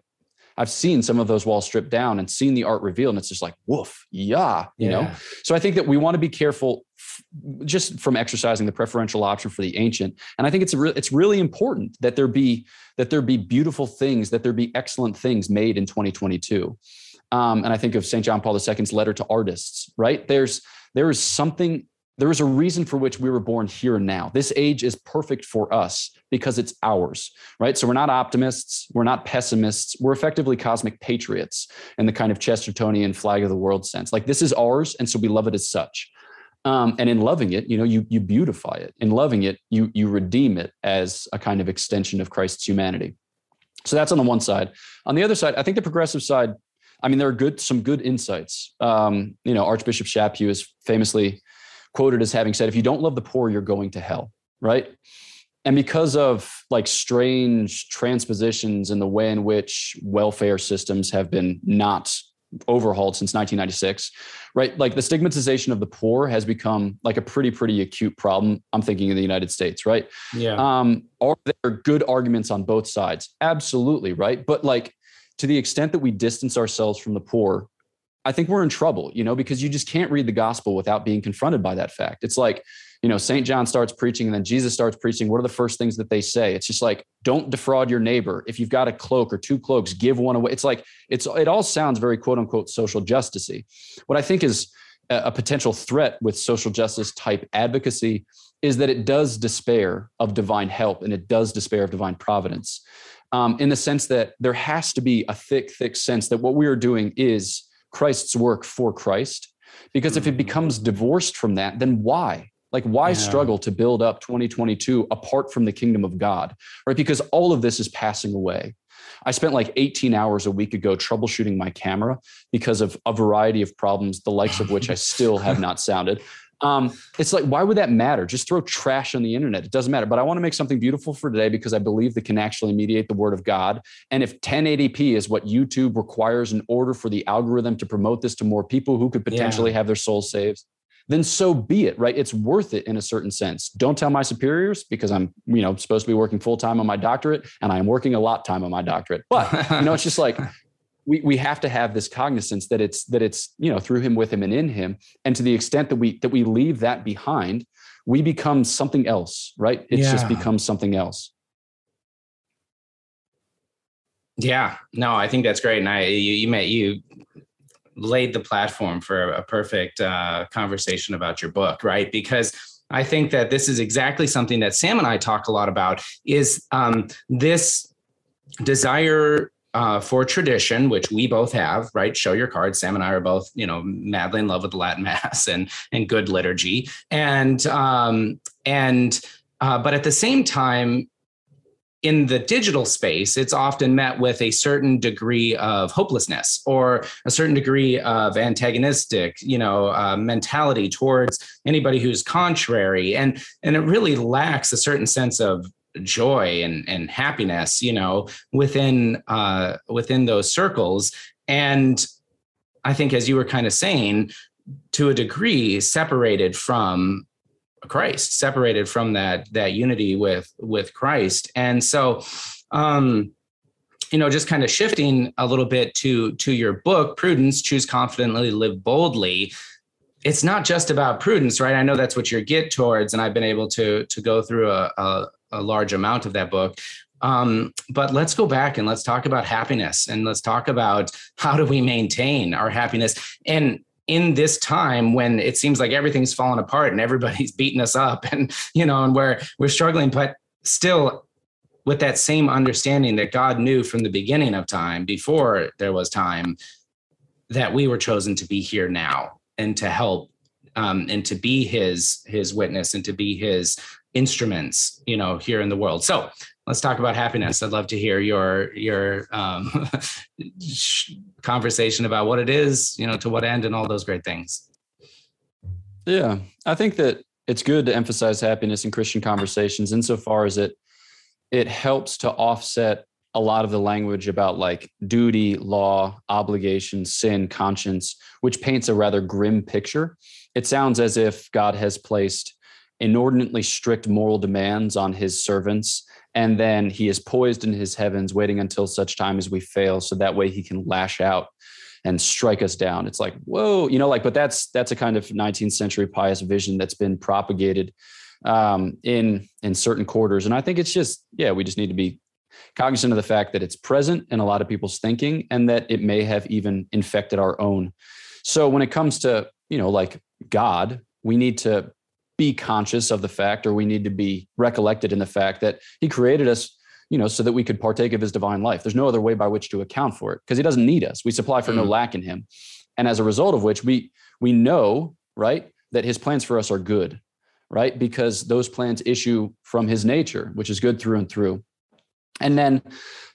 I've seen some of those walls stripped down and seen the art revealed, and it's just like woof, yeah, you yeah. know. So I think that we want to be careful just from exercising the preferential option for the ancient, and I think it's re- it's really important that there be that there be beautiful things, that there be excellent things made in 2022. Um, and I think of St. John Paul II's letter to artists. Right there's there is something there is a reason for which we were born here and now. This age is perfect for us because it's ours, right? So we're not optimists, we're not pessimists, we're effectively cosmic patriots in the kind of Chestertonian flag of the world sense. Like this is ours, and so we love it as such. Um, and in loving it, you know, you you beautify it. In loving it, you you redeem it as a kind of extension of Christ's humanity. So that's on the one side. On the other side, I think the progressive side. I mean, there are good some good insights. Um, you know, Archbishop Chaput is famously quoted as having said, "If you don't love the poor, you're going to hell." Right? And because of like strange transpositions in the way in which welfare systems have been not overhauled since 1996 right? Like the stigmatization of the poor has become like a pretty pretty acute problem i'm thinking in the united states right? Yeah. Um are there good arguments on both sides? Absolutely right? But like to the extent that we distance ourselves from the poor i think we're in trouble you know because you just can't read the gospel without being confronted by that fact it's like you know, St. John starts preaching and then Jesus starts preaching. What are the first things that they say? It's just like, don't defraud your neighbor. If you've got a cloak or two cloaks, give one away. It's like, it's, it all sounds very quote unquote social justicey. What I think is a, potential threat with social justice type advocacy is that it does despair of divine help and it does despair of divine providence um, in the sense that there has to be a thick, thick sense that what we are doing is Christ's work for Christ. Because if it mm-hmm. becomes divorced from that, then why? Like, why yeah. struggle to build up 2022 apart from the kingdom of God? Right? Because all of this is passing away. I spent like 18 hours a week ago troubleshooting my camera because of a variety of problems, the likes of which I still have not sounded. Um, it's like, why would that matter? Just throw trash on the internet. It doesn't matter. But I want to make something beautiful for today because I believe that can actually mediate the word of God. And if 1080p is what YouTube requires in order for the algorithm to promote this to more people who could potentially yeah. have their souls saved, then so be it, right? It's worth it in a certain sense. Don't tell my superiors because I'm, you know, supposed to be working full time on my doctorate and I am working a lot time on my doctorate. But, you know, it's just like we we have to have this cognizance that it's that it's, you know, through him, with him, and in him. And to the extent that we that we leave that behind, we become something else, right? It yeah. just becomes something else. Yeah, no, I think that's great. And I, you, you met you laid the platform for a perfect uh, conversation about your book, right? Because I think that this is exactly something that Sam and I talk a lot about is um, this desire uh, for tradition, which we both have, right? Show your cards. Sam and I are both, you know, madly in love with the Latin Mass and and good liturgy, and um, and uh, but at the same time, in the digital space, it's often met with a certain degree of hopelessness or a certain degree of antagonistic, you know, uh, mentality towards anybody who's contrary, and and it really lacks a certain sense of joy and and happiness, you know, within uh, within those circles. And I think, as you were kind of saying, to a degree, separated from Christ, separated from that that unity with with Christ. And so um you know just kind of shifting a little bit to to your book prudence choose confidently live boldly it's not just about prudence right i know that's what you're get towards and i've been able to to go through a, a, a large amount of that book. Um, but let's go back and let's talk about happiness and let's talk about how do we maintain our happiness. And in this time when it seems like everything's falling apart and everybody's beating us up and you know and we're we're struggling but still with that same understanding that God knew from the beginning of time before there was time that we were chosen to be here now and to help um, and to be his his witness and to be his instruments you know here in the world so let's talk about happiness. I'd love to hear your your um, conversation about what it is, you know, to what end, and all those great things. Yeah, I think that it's good to emphasize happiness in Christian conversations insofar as it it helps to offset a lot of the language about like duty, law, obligation, sin, conscience, which paints a rather grim picture. It sounds as if God has placed inordinately strict moral demands on his servants and then he is poised in his heavens waiting until such time as we fail so that way he can lash out and strike us down. It's like whoa you know like but that's that's a kind of 19th century pious vision that's been propagated um, in in certain quarters. And i think it's just yeah we just need to be cognizant of the fact that it's present in a lot of people's thinking and that it may have even infected our own. So when it comes to you know like god we need to be conscious of the fact or we need to be recollected in the fact that he created us you know so that we could partake of his divine life there's no other way by which to account for it because he doesn't need us we supply for mm. no lack in him and as a result of which we we know right that his plans for us are good, right? Because those plans issue from his nature, which is good through and through. And then,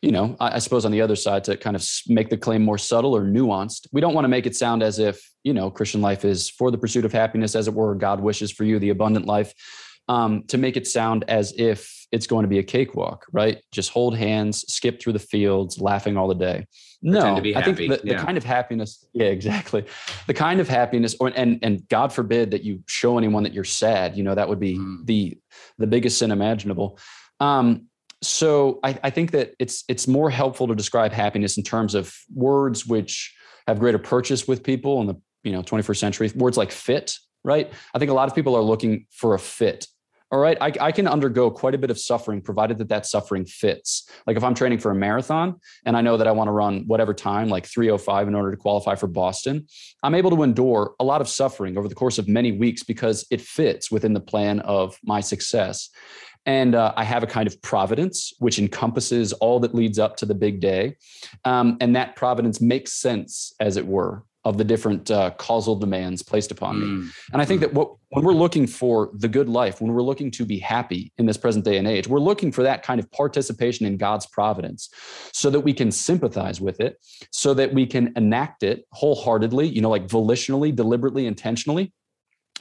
you know, I, I, suppose on the other side to kind of make the claim more subtle or nuanced, we don't want to make it sound as if, you know, Christian life is for the pursuit of happiness, as it were, God wishes for you the abundant life, um, to make it sound as if it's going to be a cakewalk, right? Just hold hands, skip through the fields, laughing all the day. No, I think the, yeah. the, kind of happiness, yeah, exactly. The kind of happiness, or and and God forbid that you show anyone that you're sad. You know, that would be mm. the the biggest sin imaginable. Um, so I, I think that it's it's more helpful to describe happiness in terms of words which have greater purchase with people in the you know 21st century. Words like fit, right? I think a lot of people are looking for a fit. All right, I, I can undergo quite a bit of suffering provided that that suffering fits. Like if I'm training for a marathon and I know that I want to run whatever time, like 305 in order to qualify for Boston, I'm able to endure a lot of suffering over the course of many weeks because it fits within the plan of my success. And uh, I have a kind of providence, which encompasses all that leads up to the big day. Um, and that providence makes sense, as it were, of the different uh, causal demands placed upon mm. me. And I think mm. that what, when we're looking for the good life, when we're looking to be happy in this present day and age, we're looking for that kind of participation in God's providence so that we can sympathize with it, so that we can enact it wholeheartedly, you know, like volitionally, deliberately, intentionally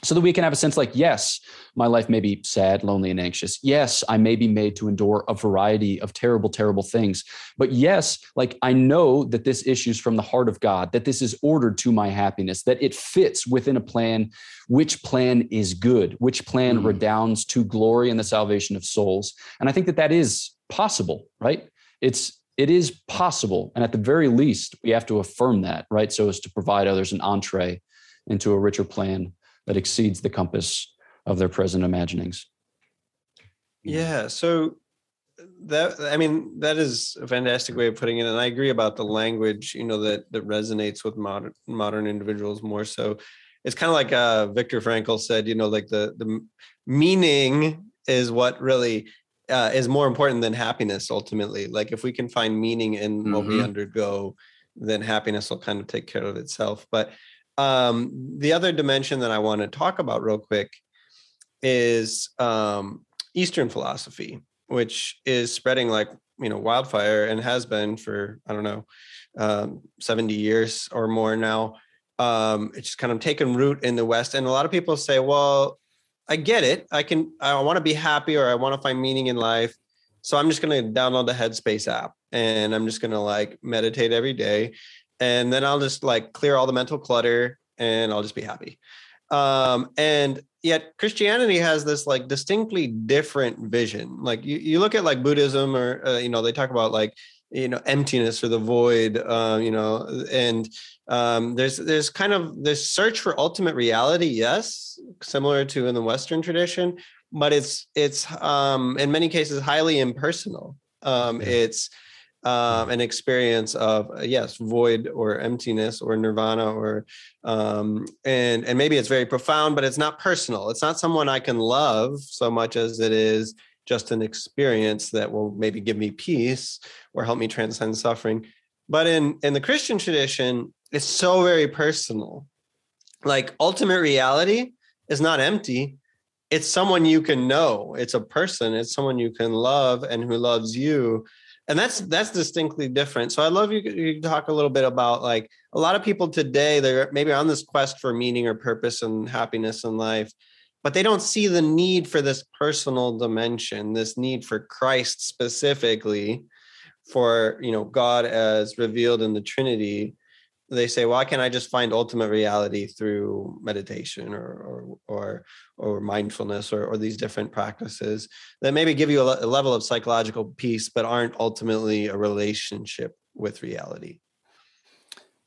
so that we can have a sense like, yes, my life may be sad, lonely, and anxious. Yes, I may be made to endure a variety of terrible, terrible things. But yes, like I know that this issues from the heart of God, that this is ordered to my happiness, that it fits within a plan, which plan is good, which plan mm. redounds to glory and the salvation of souls. And I think that that is possible, right? It's it is possible. And at the very least, we have to affirm that, right? So as to provide others an entree into a richer plan that exceeds the compass of their present imaginings. Yeah. So that I mean that is a fantastic way of putting it, and I agree about the language. You know that that resonates with modern modern individuals more so. It's kind of like uh, Viktor Frankl said. You know, like the the meaning is what really uh, is more important than happiness ultimately. Like if we can find meaning in mm-hmm. what we mm-hmm. undergo, then happiness will kind of take care of itself. But um, the other dimension that I want to talk about real quick is um, Eastern philosophy, which is spreading like you know wildfire and has been for I don't know um, 70 years or more now. Um, it's kind of taken root in the West, and a lot of people say, "Well, I get it. I can. I want to be happy, or I want to find meaning in life. So I'm just going to download the Headspace app, and I'm just going to like meditate every day." And then I'll just like clear all the mental clutter and I'll just be happy. Um, and yet Christianity has this like distinctly different vision. Like you, you look at like Buddhism or, uh, you know, they talk about like, you know, emptiness or the void, uh, you know, and um, there's, there's kind of this search for ultimate reality. Yes. Similar to in the Western tradition, but it's, it's um, in many cases highly impersonal. Um, it's, um, an experience of uh, yes void or emptiness or nirvana or um, and and maybe it's very profound but it's not personal. It's not someone i can love so much as it is just an experience that will maybe give me peace or help me transcend suffering. But in in the christian tradition it's so very personal. Like ultimate reality is not empty. It's someone you can know. It's a person. It's someone you can love and who loves you and that's that's distinctly different. So i love you you talk a little bit about like a lot of people today they're maybe on this quest for meaning or purpose and happiness in life but they don't see the need for this personal dimension this need for christ specifically for you know god as revealed in the trinity they say, why can't I just find ultimate reality through meditation or or or, or mindfulness or, or these different practices that maybe give you a, a level of psychological peace, but aren't ultimately a relationship with reality?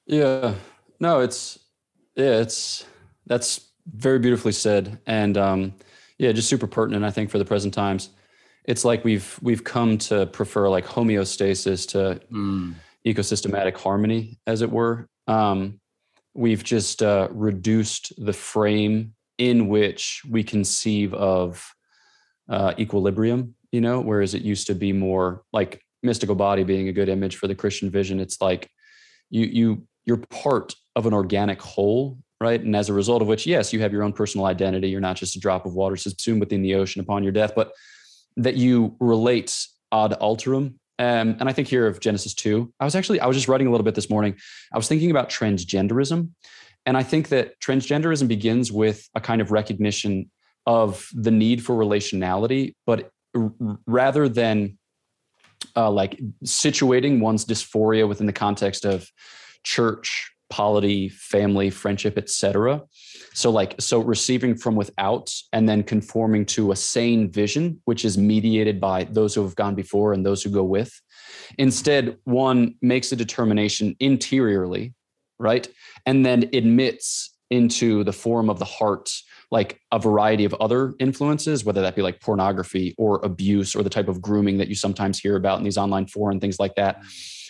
Yeah, no, it's yeah, it's that's very beautifully said, and um, yeah, just super pertinent. I think for the present times, it's like we've we've come to prefer like homeostasis to. Mm ecosystematic harmony, as it were. Um, we've just uh, reduced the frame in which we conceive of uh, equilibrium, you know, whereas it used to be more like mystical body being a good image for the Christian vision. It's like you you you're part of an organic whole right? And as a result of which, yes, you have your own personal identity. You're not just a drop of water subsumed within the ocean upon your death, but that you relate ad alterum. Um, and I think here of Genesis 2, I was actually, I was just writing a little bit this morning. I was thinking about transgenderism. And I think that transgenderism begins with a kind of recognition of the need for relationality, but r- rather than uh, like situating one's dysphoria within the context of church polity family friendship etc so like so receiving from without and then conforming to a sane vision which is mediated by those who have gone before and those who go with instead one makes a determination interiorly right and then admits into the form of the heart like a variety of other influences, whether that be like pornography or abuse or the type of grooming that you sometimes hear about in these online forums things like that, mm.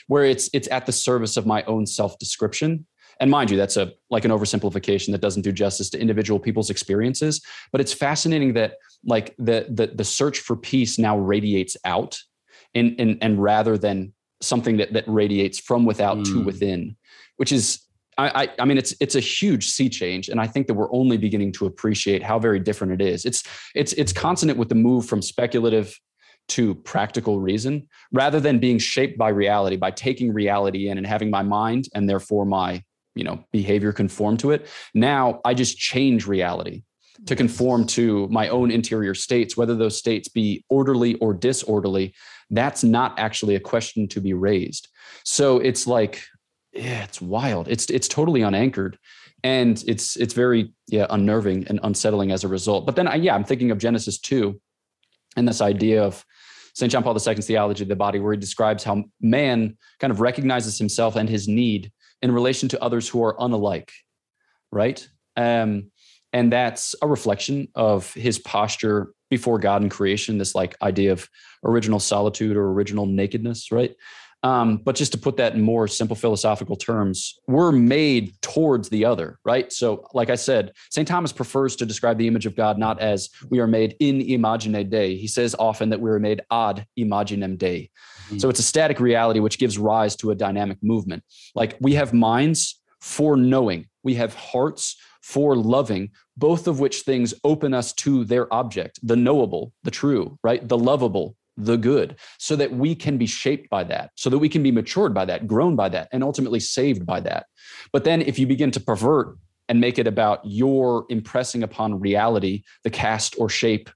where it's it's at the service of my own self-description. And mind you, that's a like an oversimplification that doesn't do justice to individual people's experiences. But it's fascinating that like the the, the search for peace now radiates out and and, and rather than something that that radiates from without mm. to within, which is I, I, mean, it's it's a huge sea change, and I think that we're only beginning to appreciate how very different it is. It's it's it's consonant with the move from speculative to practical reason, rather than being shaped by reality, by taking reality in and having my mind and therefore my you know behavior conform to it. Now I just change reality to conform to my own interior states, whether those states be orderly or disorderly. That's not actually a question to be raised. So it's like yeah, it's wild. It's it's totally unanchored, and it's it's very yeah unnerving and unsettling as a result. But then I, yeah, I'm thinking of Genesis two, and this idea of St. John Paul II's theology of the body, where he describes how man kind of recognizes himself and his need in relation to others who are unalike, right? Um, and that's a reflection of his posture before God and creation. This like idea of original solitude or original nakedness, right? Um, but just to put that in more simple philosophical terms, we're made towards the other, right? So, like I said, St. Thomas prefers to describe the image of God not as we are made in imagine Dei. He says often that we are made ad imaginem Dei. Mm-hmm. So, it's a static reality which gives rise to a dynamic movement. Like we have minds for knowing, we have hearts for loving, both of which things open us to their object, the knowable, the true, right? The lovable, the good so that we can be shaped by that so that we can be matured by that grown by that and ultimately saved by that. But then if you begin to pervert and make it about your impressing upon reality the cast or shape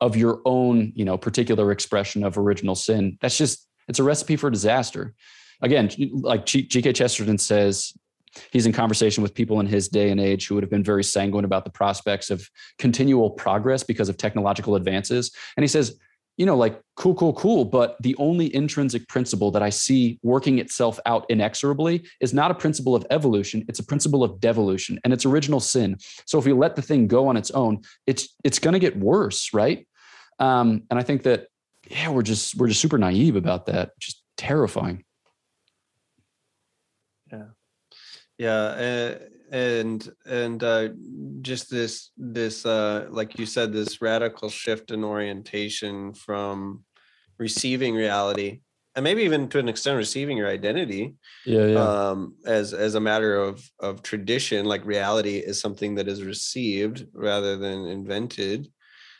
of your own you know particular expression of original sin that's just it's a recipe for disaster. Again like gk chesterton says he's in conversation with people in his day and age who would have been very sanguine about the prospects of continual progress because of technological advances. And he says you know, like cool, cool, cool. But the only intrinsic principle that I see working itself out inexorably is not a principle of evolution. It's a principle of devolution and it's original sin. So if we let the thing go on its own, it's it's going to get worse, right? Um, and I think that yeah, we're just we're just super naive about that. Just terrifying. Yeah, yeah. Uh, and and uh, just this this uh, like you said this radical shift in orientation from receiving reality and maybe even to an extent receiving your identity yeah, yeah. Um, as as a matter of of tradition like reality is something that is received rather than invented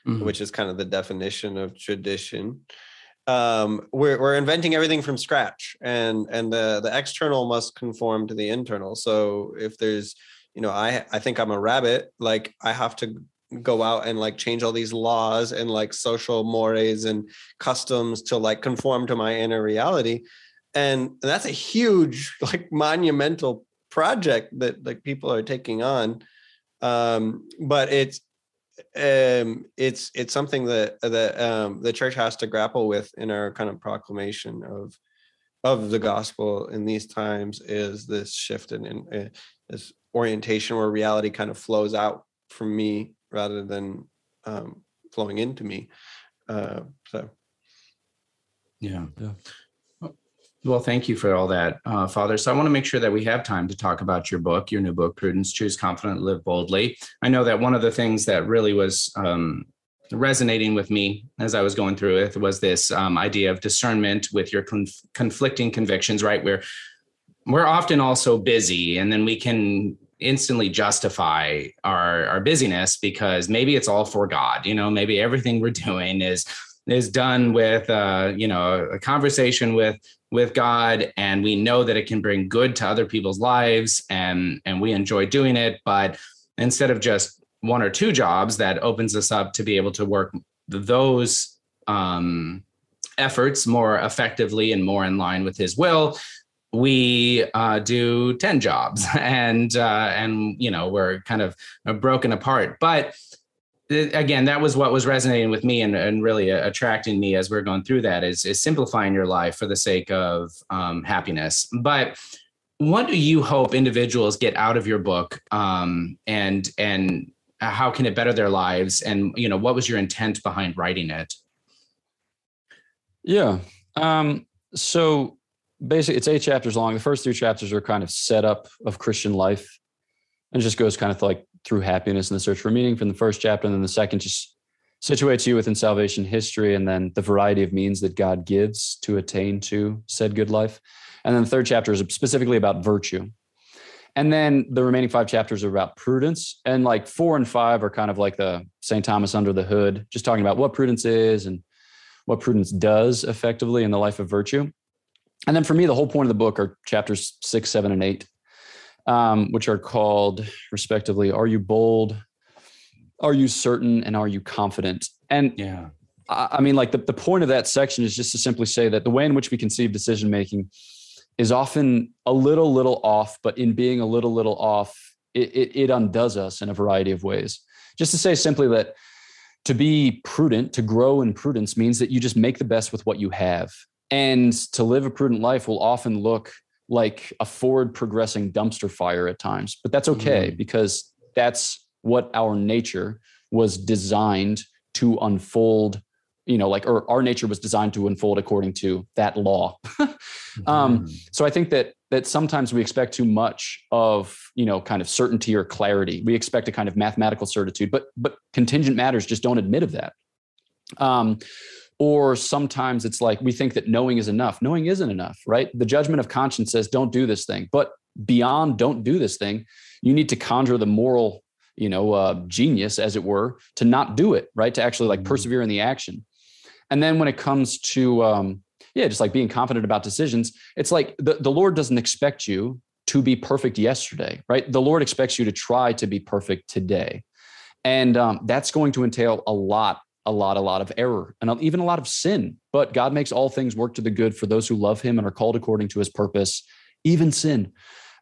mm-hmm. which is kind of the definition of tradition um, we're, we're inventing everything from scratch and and the the external must conform to the internal. So if there's you know i i think i'm a rabbit like i have to go out and like change all these laws and like social mores and customs to like conform to my inner reality. And that's a huge like monumental project that like people are taking on. Um but it's um, it's it's something that that um, the church has to grapple with in our kind of proclamation of of the gospel in these times is this shift in, in uh, this orientation where reality kind of flows out from me rather than um, flowing into me. Uh, so, yeah, yeah. Well, thank you for all that, uh, Father. So I want to make sure that we have time to talk about your book, your new book, Prudence, Choose Confident, Live Boldly. I know that one of the things that really was um, resonating with me as I was going through it was this um, idea of discernment with your conf- conflicting convictions, right? Where we're often also busy and then we can instantly justify our our busyness because maybe it's all for God. You know, maybe everything we're doing is is done with uh, you know a conversation with with God, and we know that it can bring good to other people's lives, and and we enjoy doing it. But instead of just one or two jobs, that opens us up to be able to work those um, efforts more effectively and more in line with His will we uh, do 10 jobs and uh, and you know we're kind of uh, broken apart but again that was what was resonating with me and, and really uh, attracting me as we're going through that is, is simplifying your life for the sake of um, happiness. But what do you hope individuals get out of your book um, and and how can it better their lives? And you know what was your intent behind writing it? Yeah um, so basically it's eight chapters long. The first three chapters are kind of setup of Christian life and just goes kind of like through happiness and the search for meaning from the first chapter. And then the second just situates you within salvation history and then the variety of means that God gives to attain to said good life. And then the third chapter is specifically about virtue. And then the remaining five chapters are about prudence. And like four and five are kind of like the St. Thomas under the hood, just talking about what prudence is and what prudence does effectively in the life of virtue. And then for me, the whole point of the book are chapters six, seven, and eight, um, which are called respectively Are You Bold? Are You Certain? And Are You Confident? And yeah. I mean, like the, the point of that section is just to simply say that the way in which we conceive decision making is often a little, little off, but in being a little, little off, it, it, it undoes us in a variety of ways. Just to say simply that to be prudent, to grow in prudence means that you just make the best with what you have. And to live a prudent life will often look like a forward progressing dumpster fire at times, but that's okay mm. because that's what our nature was designed to unfold you know like or our nature was designed to unfold according to that law um, mm. so i think that that sometimes we expect too much of you know kind of certainty or clarity we expect a kind of mathematical certitude but but contingent matters just don't admit of that um, or sometimes it's like we think that knowing is enough. Knowing isn't enough, right? The judgment of conscience says, don't do this thing. But beyond don't do this thing, you need to conjure the moral, you know, uh, genius, as it were, to not do it, right? To actually like mm-hmm. persevere in the action. And then when it comes to, um, yeah, just like being confident about decisions, it's like the, the Lord doesn't expect you to be perfect yesterday, right? The Lord expects you to try to be perfect today. And um, that's going to entail a lot a lot, a lot of error and even a lot of sin. But God makes all things work to the good for those who love him and are called according to his purpose, even sin.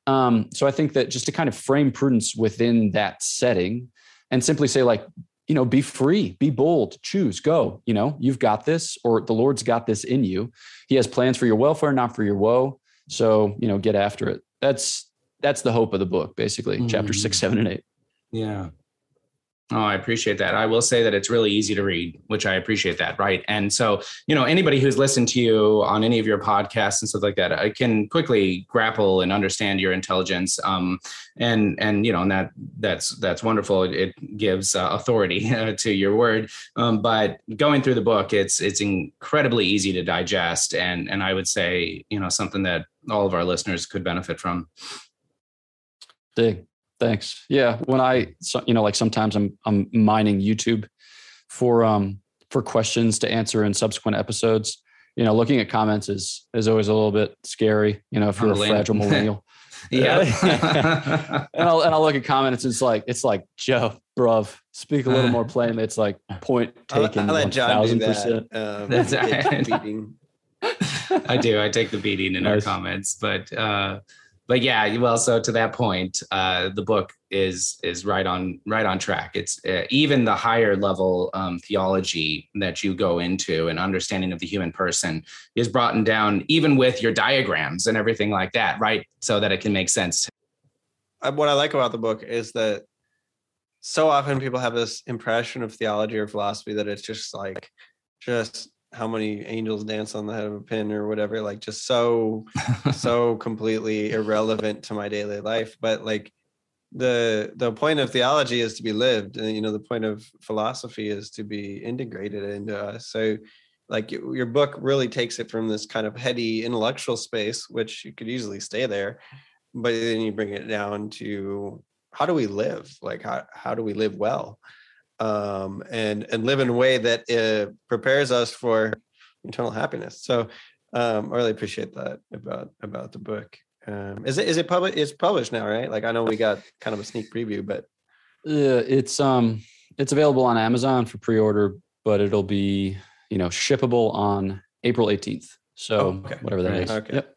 Um, so I think that just to kind of frame prudence within that setting and simply say, like, you know, be free, be bold, choose, go. You know, you've got this, or the Lord's got this in you. He has plans for your welfare, not for your woe. So, you know, get after it. That's that's the hope of the book, basically, mm-hmm. chapter six, seven, and eight. Yeah. Oh, I appreciate that. I will say that it's really easy to read, which I appreciate that. Right. And so, you know, anybody who's listened to you on any of your podcasts and stuff like that, I can quickly grapple and understand your intelligence. Um, and, and, you know, and that, that's, that's wonderful. It, it gives uh, authority uh, to your word. Um, but going through the book, it's, it's incredibly easy to digest. And, and I would say, you know, something that all of our listeners could benefit from. Dig. Thanks. Yeah, when I you know like sometimes I'm I'm mining YouTube for um for questions to answer in subsequent episodes. You know, looking at comments is is always a little bit scary. You know, if you're a fragile millennial. yeah. and I'll and I'll look at comments. And it's like it's like Joe, bruv, speak a little more plainly. It's like point taken. one thousand percent. Um, That's I do. I take the beating in nice. our comments, but uh, but yeah, well, so to that point, uh, the book is is right on right on track. It's uh, even the higher level um, theology that you go into and understanding of the human person is brought down, even with your diagrams and everything like that, right? So that it can make sense. What I like about the book is that so often people have this impression of theology or philosophy that it's just like just how many angels dance on the head of a pin or whatever like just so so completely irrelevant to my daily life but like the the point of theology is to be lived and you know the point of philosophy is to be integrated into us so like your book really takes it from this kind of heady intellectual space which you could easily stay there but then you bring it down to how do we live? Like how how do we live well? Um, and and live in a way that uh, prepares us for eternal happiness. So um, I really appreciate that about about the book. Um, is it is it public? It's published now, right? Like I know we got kind of a sneak preview, but Yeah, it's um it's available on Amazon for pre-order, but it'll be you know shippable on April 18th. So Oh, okay. whatever that Right. is. Okay. Yep.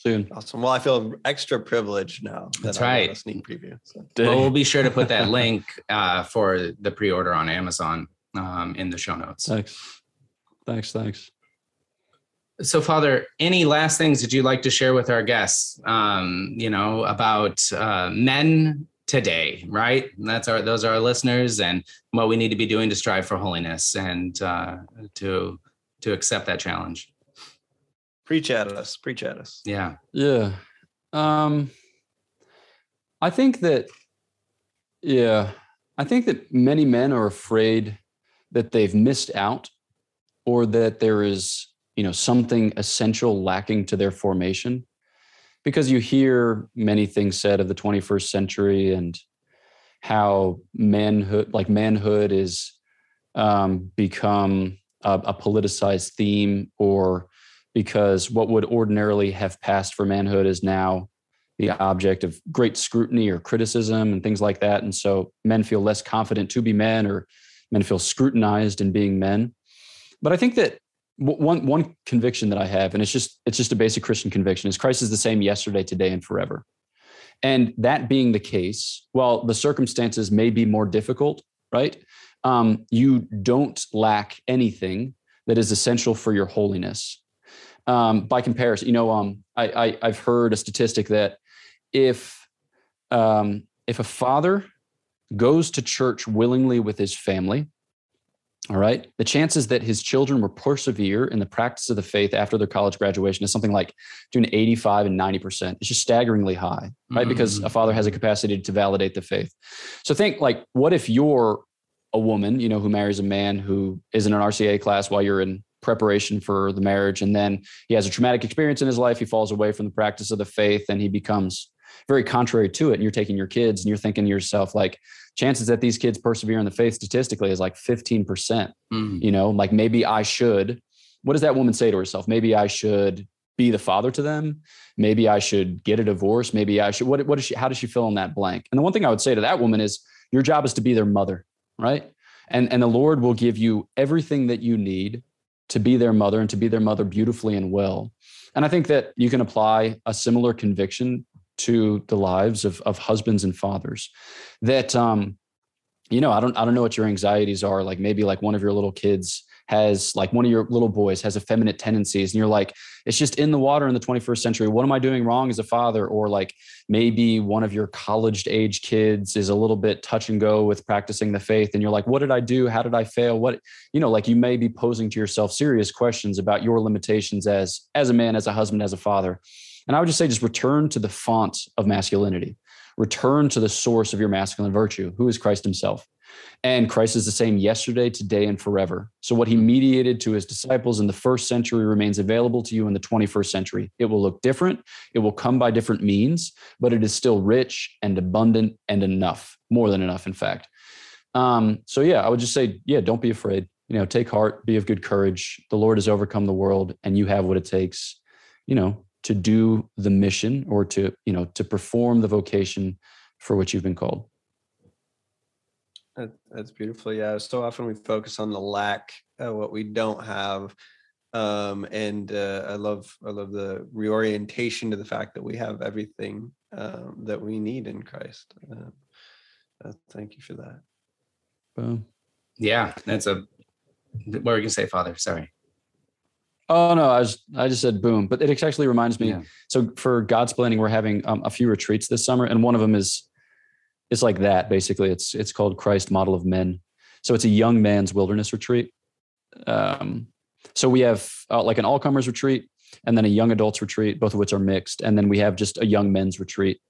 Soon. awesome. Well, I feel extra privileged now. that That's I right. A sneak preview. So. Well, we'll be sure to put that link uh, for the pre-order on Amazon um, in the show notes. Thanks. Thanks. Thanks. So, Father, any last things that you'd like to share with our guests? Um, you know about uh, men today, right? That's our those are our listeners, and what we need to be doing to strive for holiness and uh, to to accept that challenge. Preach at us. Preach at us. Yeah. Yeah. Um I think that yeah, I think that many men are afraid that they've missed out or that there is, you know, something essential lacking to their formation because you hear many things said of the 21st century and how manhood like manhood is um, become a, a politicized theme or because what would ordinarily have passed for manhood is now the object of great scrutiny or criticism and things like that. And so men feel less confident to be men or men feel scrutinized in being men. But I think that one one conviction that I have, and it's just it's just a basic Christian conviction, is Christ is the same yesterday, today, and forever. And that being the case, while the circumstances may be more difficult, right? Um, you don't lack anything that is essential for your holiness um, by comparison, you know, um, I, I have heard a statistic that if um, if a father goes to church willingly with his family, all right, the chances that his children will persevere in the practice of the faith after their college graduation is something like between 85 and 90 percent. It's just staggeringly high, right? Because Mhm. a father has a capacity to validate the faith. So think like, what if you're a woman, you know, who marries a man who is in an RCIA class while you're in preparation for the marriage, and then he has a traumatic experience in his life. He falls away from the practice of the faith, and he becomes very contrary to it. And you're taking your kids, and you're thinking to yourself, like, chances that these kids persevere in the faith statistically is like 15 percent. Mm. You know, like maybe I should. What does that woman say to herself? Maybe I should be the father to them. Maybe I should get a divorce. Maybe I should. What? What is she? How does she fill in that blank? And the one thing I would say to that woman is, your job is to be their mother, right? And and the Lord will give you everything that you need to be their mother and to be their mother beautifully and well. And I think that you can apply a similar conviction to the lives of, of husbands and fathers that um you know i don't i don't know what your anxieties are like maybe like one of your little kids has like one of your little boys has effeminate tendencies and you're like it's just in the water in the 21st century. What am i doing wrong as a father? Or like maybe one of your college age kids is a little bit touch and go with practicing the faith and you're like what did i do? How did i fail? What you know like you may be posing to yourself serious questions about your limitations as as a man as a husband as a father. And i would just say just return to the font of masculinity. Return to the source of your masculine virtue who is christ himself and Christ is the same yesterday, today, and forever. So, what he mediated to his disciples in the first century remains available to you in the 21st century. It will look different, it will come by different means, but it is still rich and abundant and enough, more than enough, in fact. Um, so, yeah, I would just say, yeah, don't be afraid. You know, take heart, be of good courage. The Lord has overcome the world, and you have what it takes, you know, to do the mission or to, you know, to perform the vocation for which you've been called. That, that's beautiful. Yeah. So often we focus on the lack, uh, what we don't have. Um, and uh, I love I love the reorientation to the fact that we have everything um, that we need in Christ. Uh, uh, thank you for that. Boom. Yeah, that's a. What were you gonna say, Father? Sorry. Oh no, I was I just said boom, but it actually reminds me. Yeah. So for Godsplaining, we're having um, a few retreats this summer, and one of them is it's like that. Basically, it's it's called Christ Model of Men. So it's a young man's wilderness retreat. Um, so we have uh, like an all comers retreat, and then a young adults retreat, both of which are mixed, and then we have just a young men's retreat,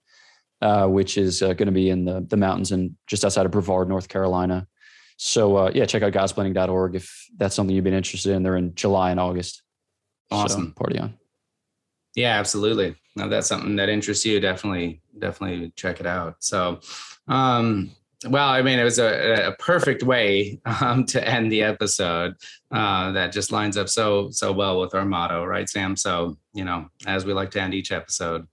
uh, which is uh, going to be in the the mountains and just outside of Brevard, North Carolina. So uh, yeah, check out godsplaining.org if that's something you've been interested in. They're in July and August. So, Awesome. party on. Yeah, absolutely. Now that's something that interests you. Definitely definitely check it out. So, um, well, I mean, it was a, a perfect way um, to end the episode. Uh, that just lines up so so well with our motto, right, Sam? So, you know, as we like to end each episode.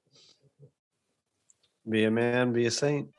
Be a man, be a saint.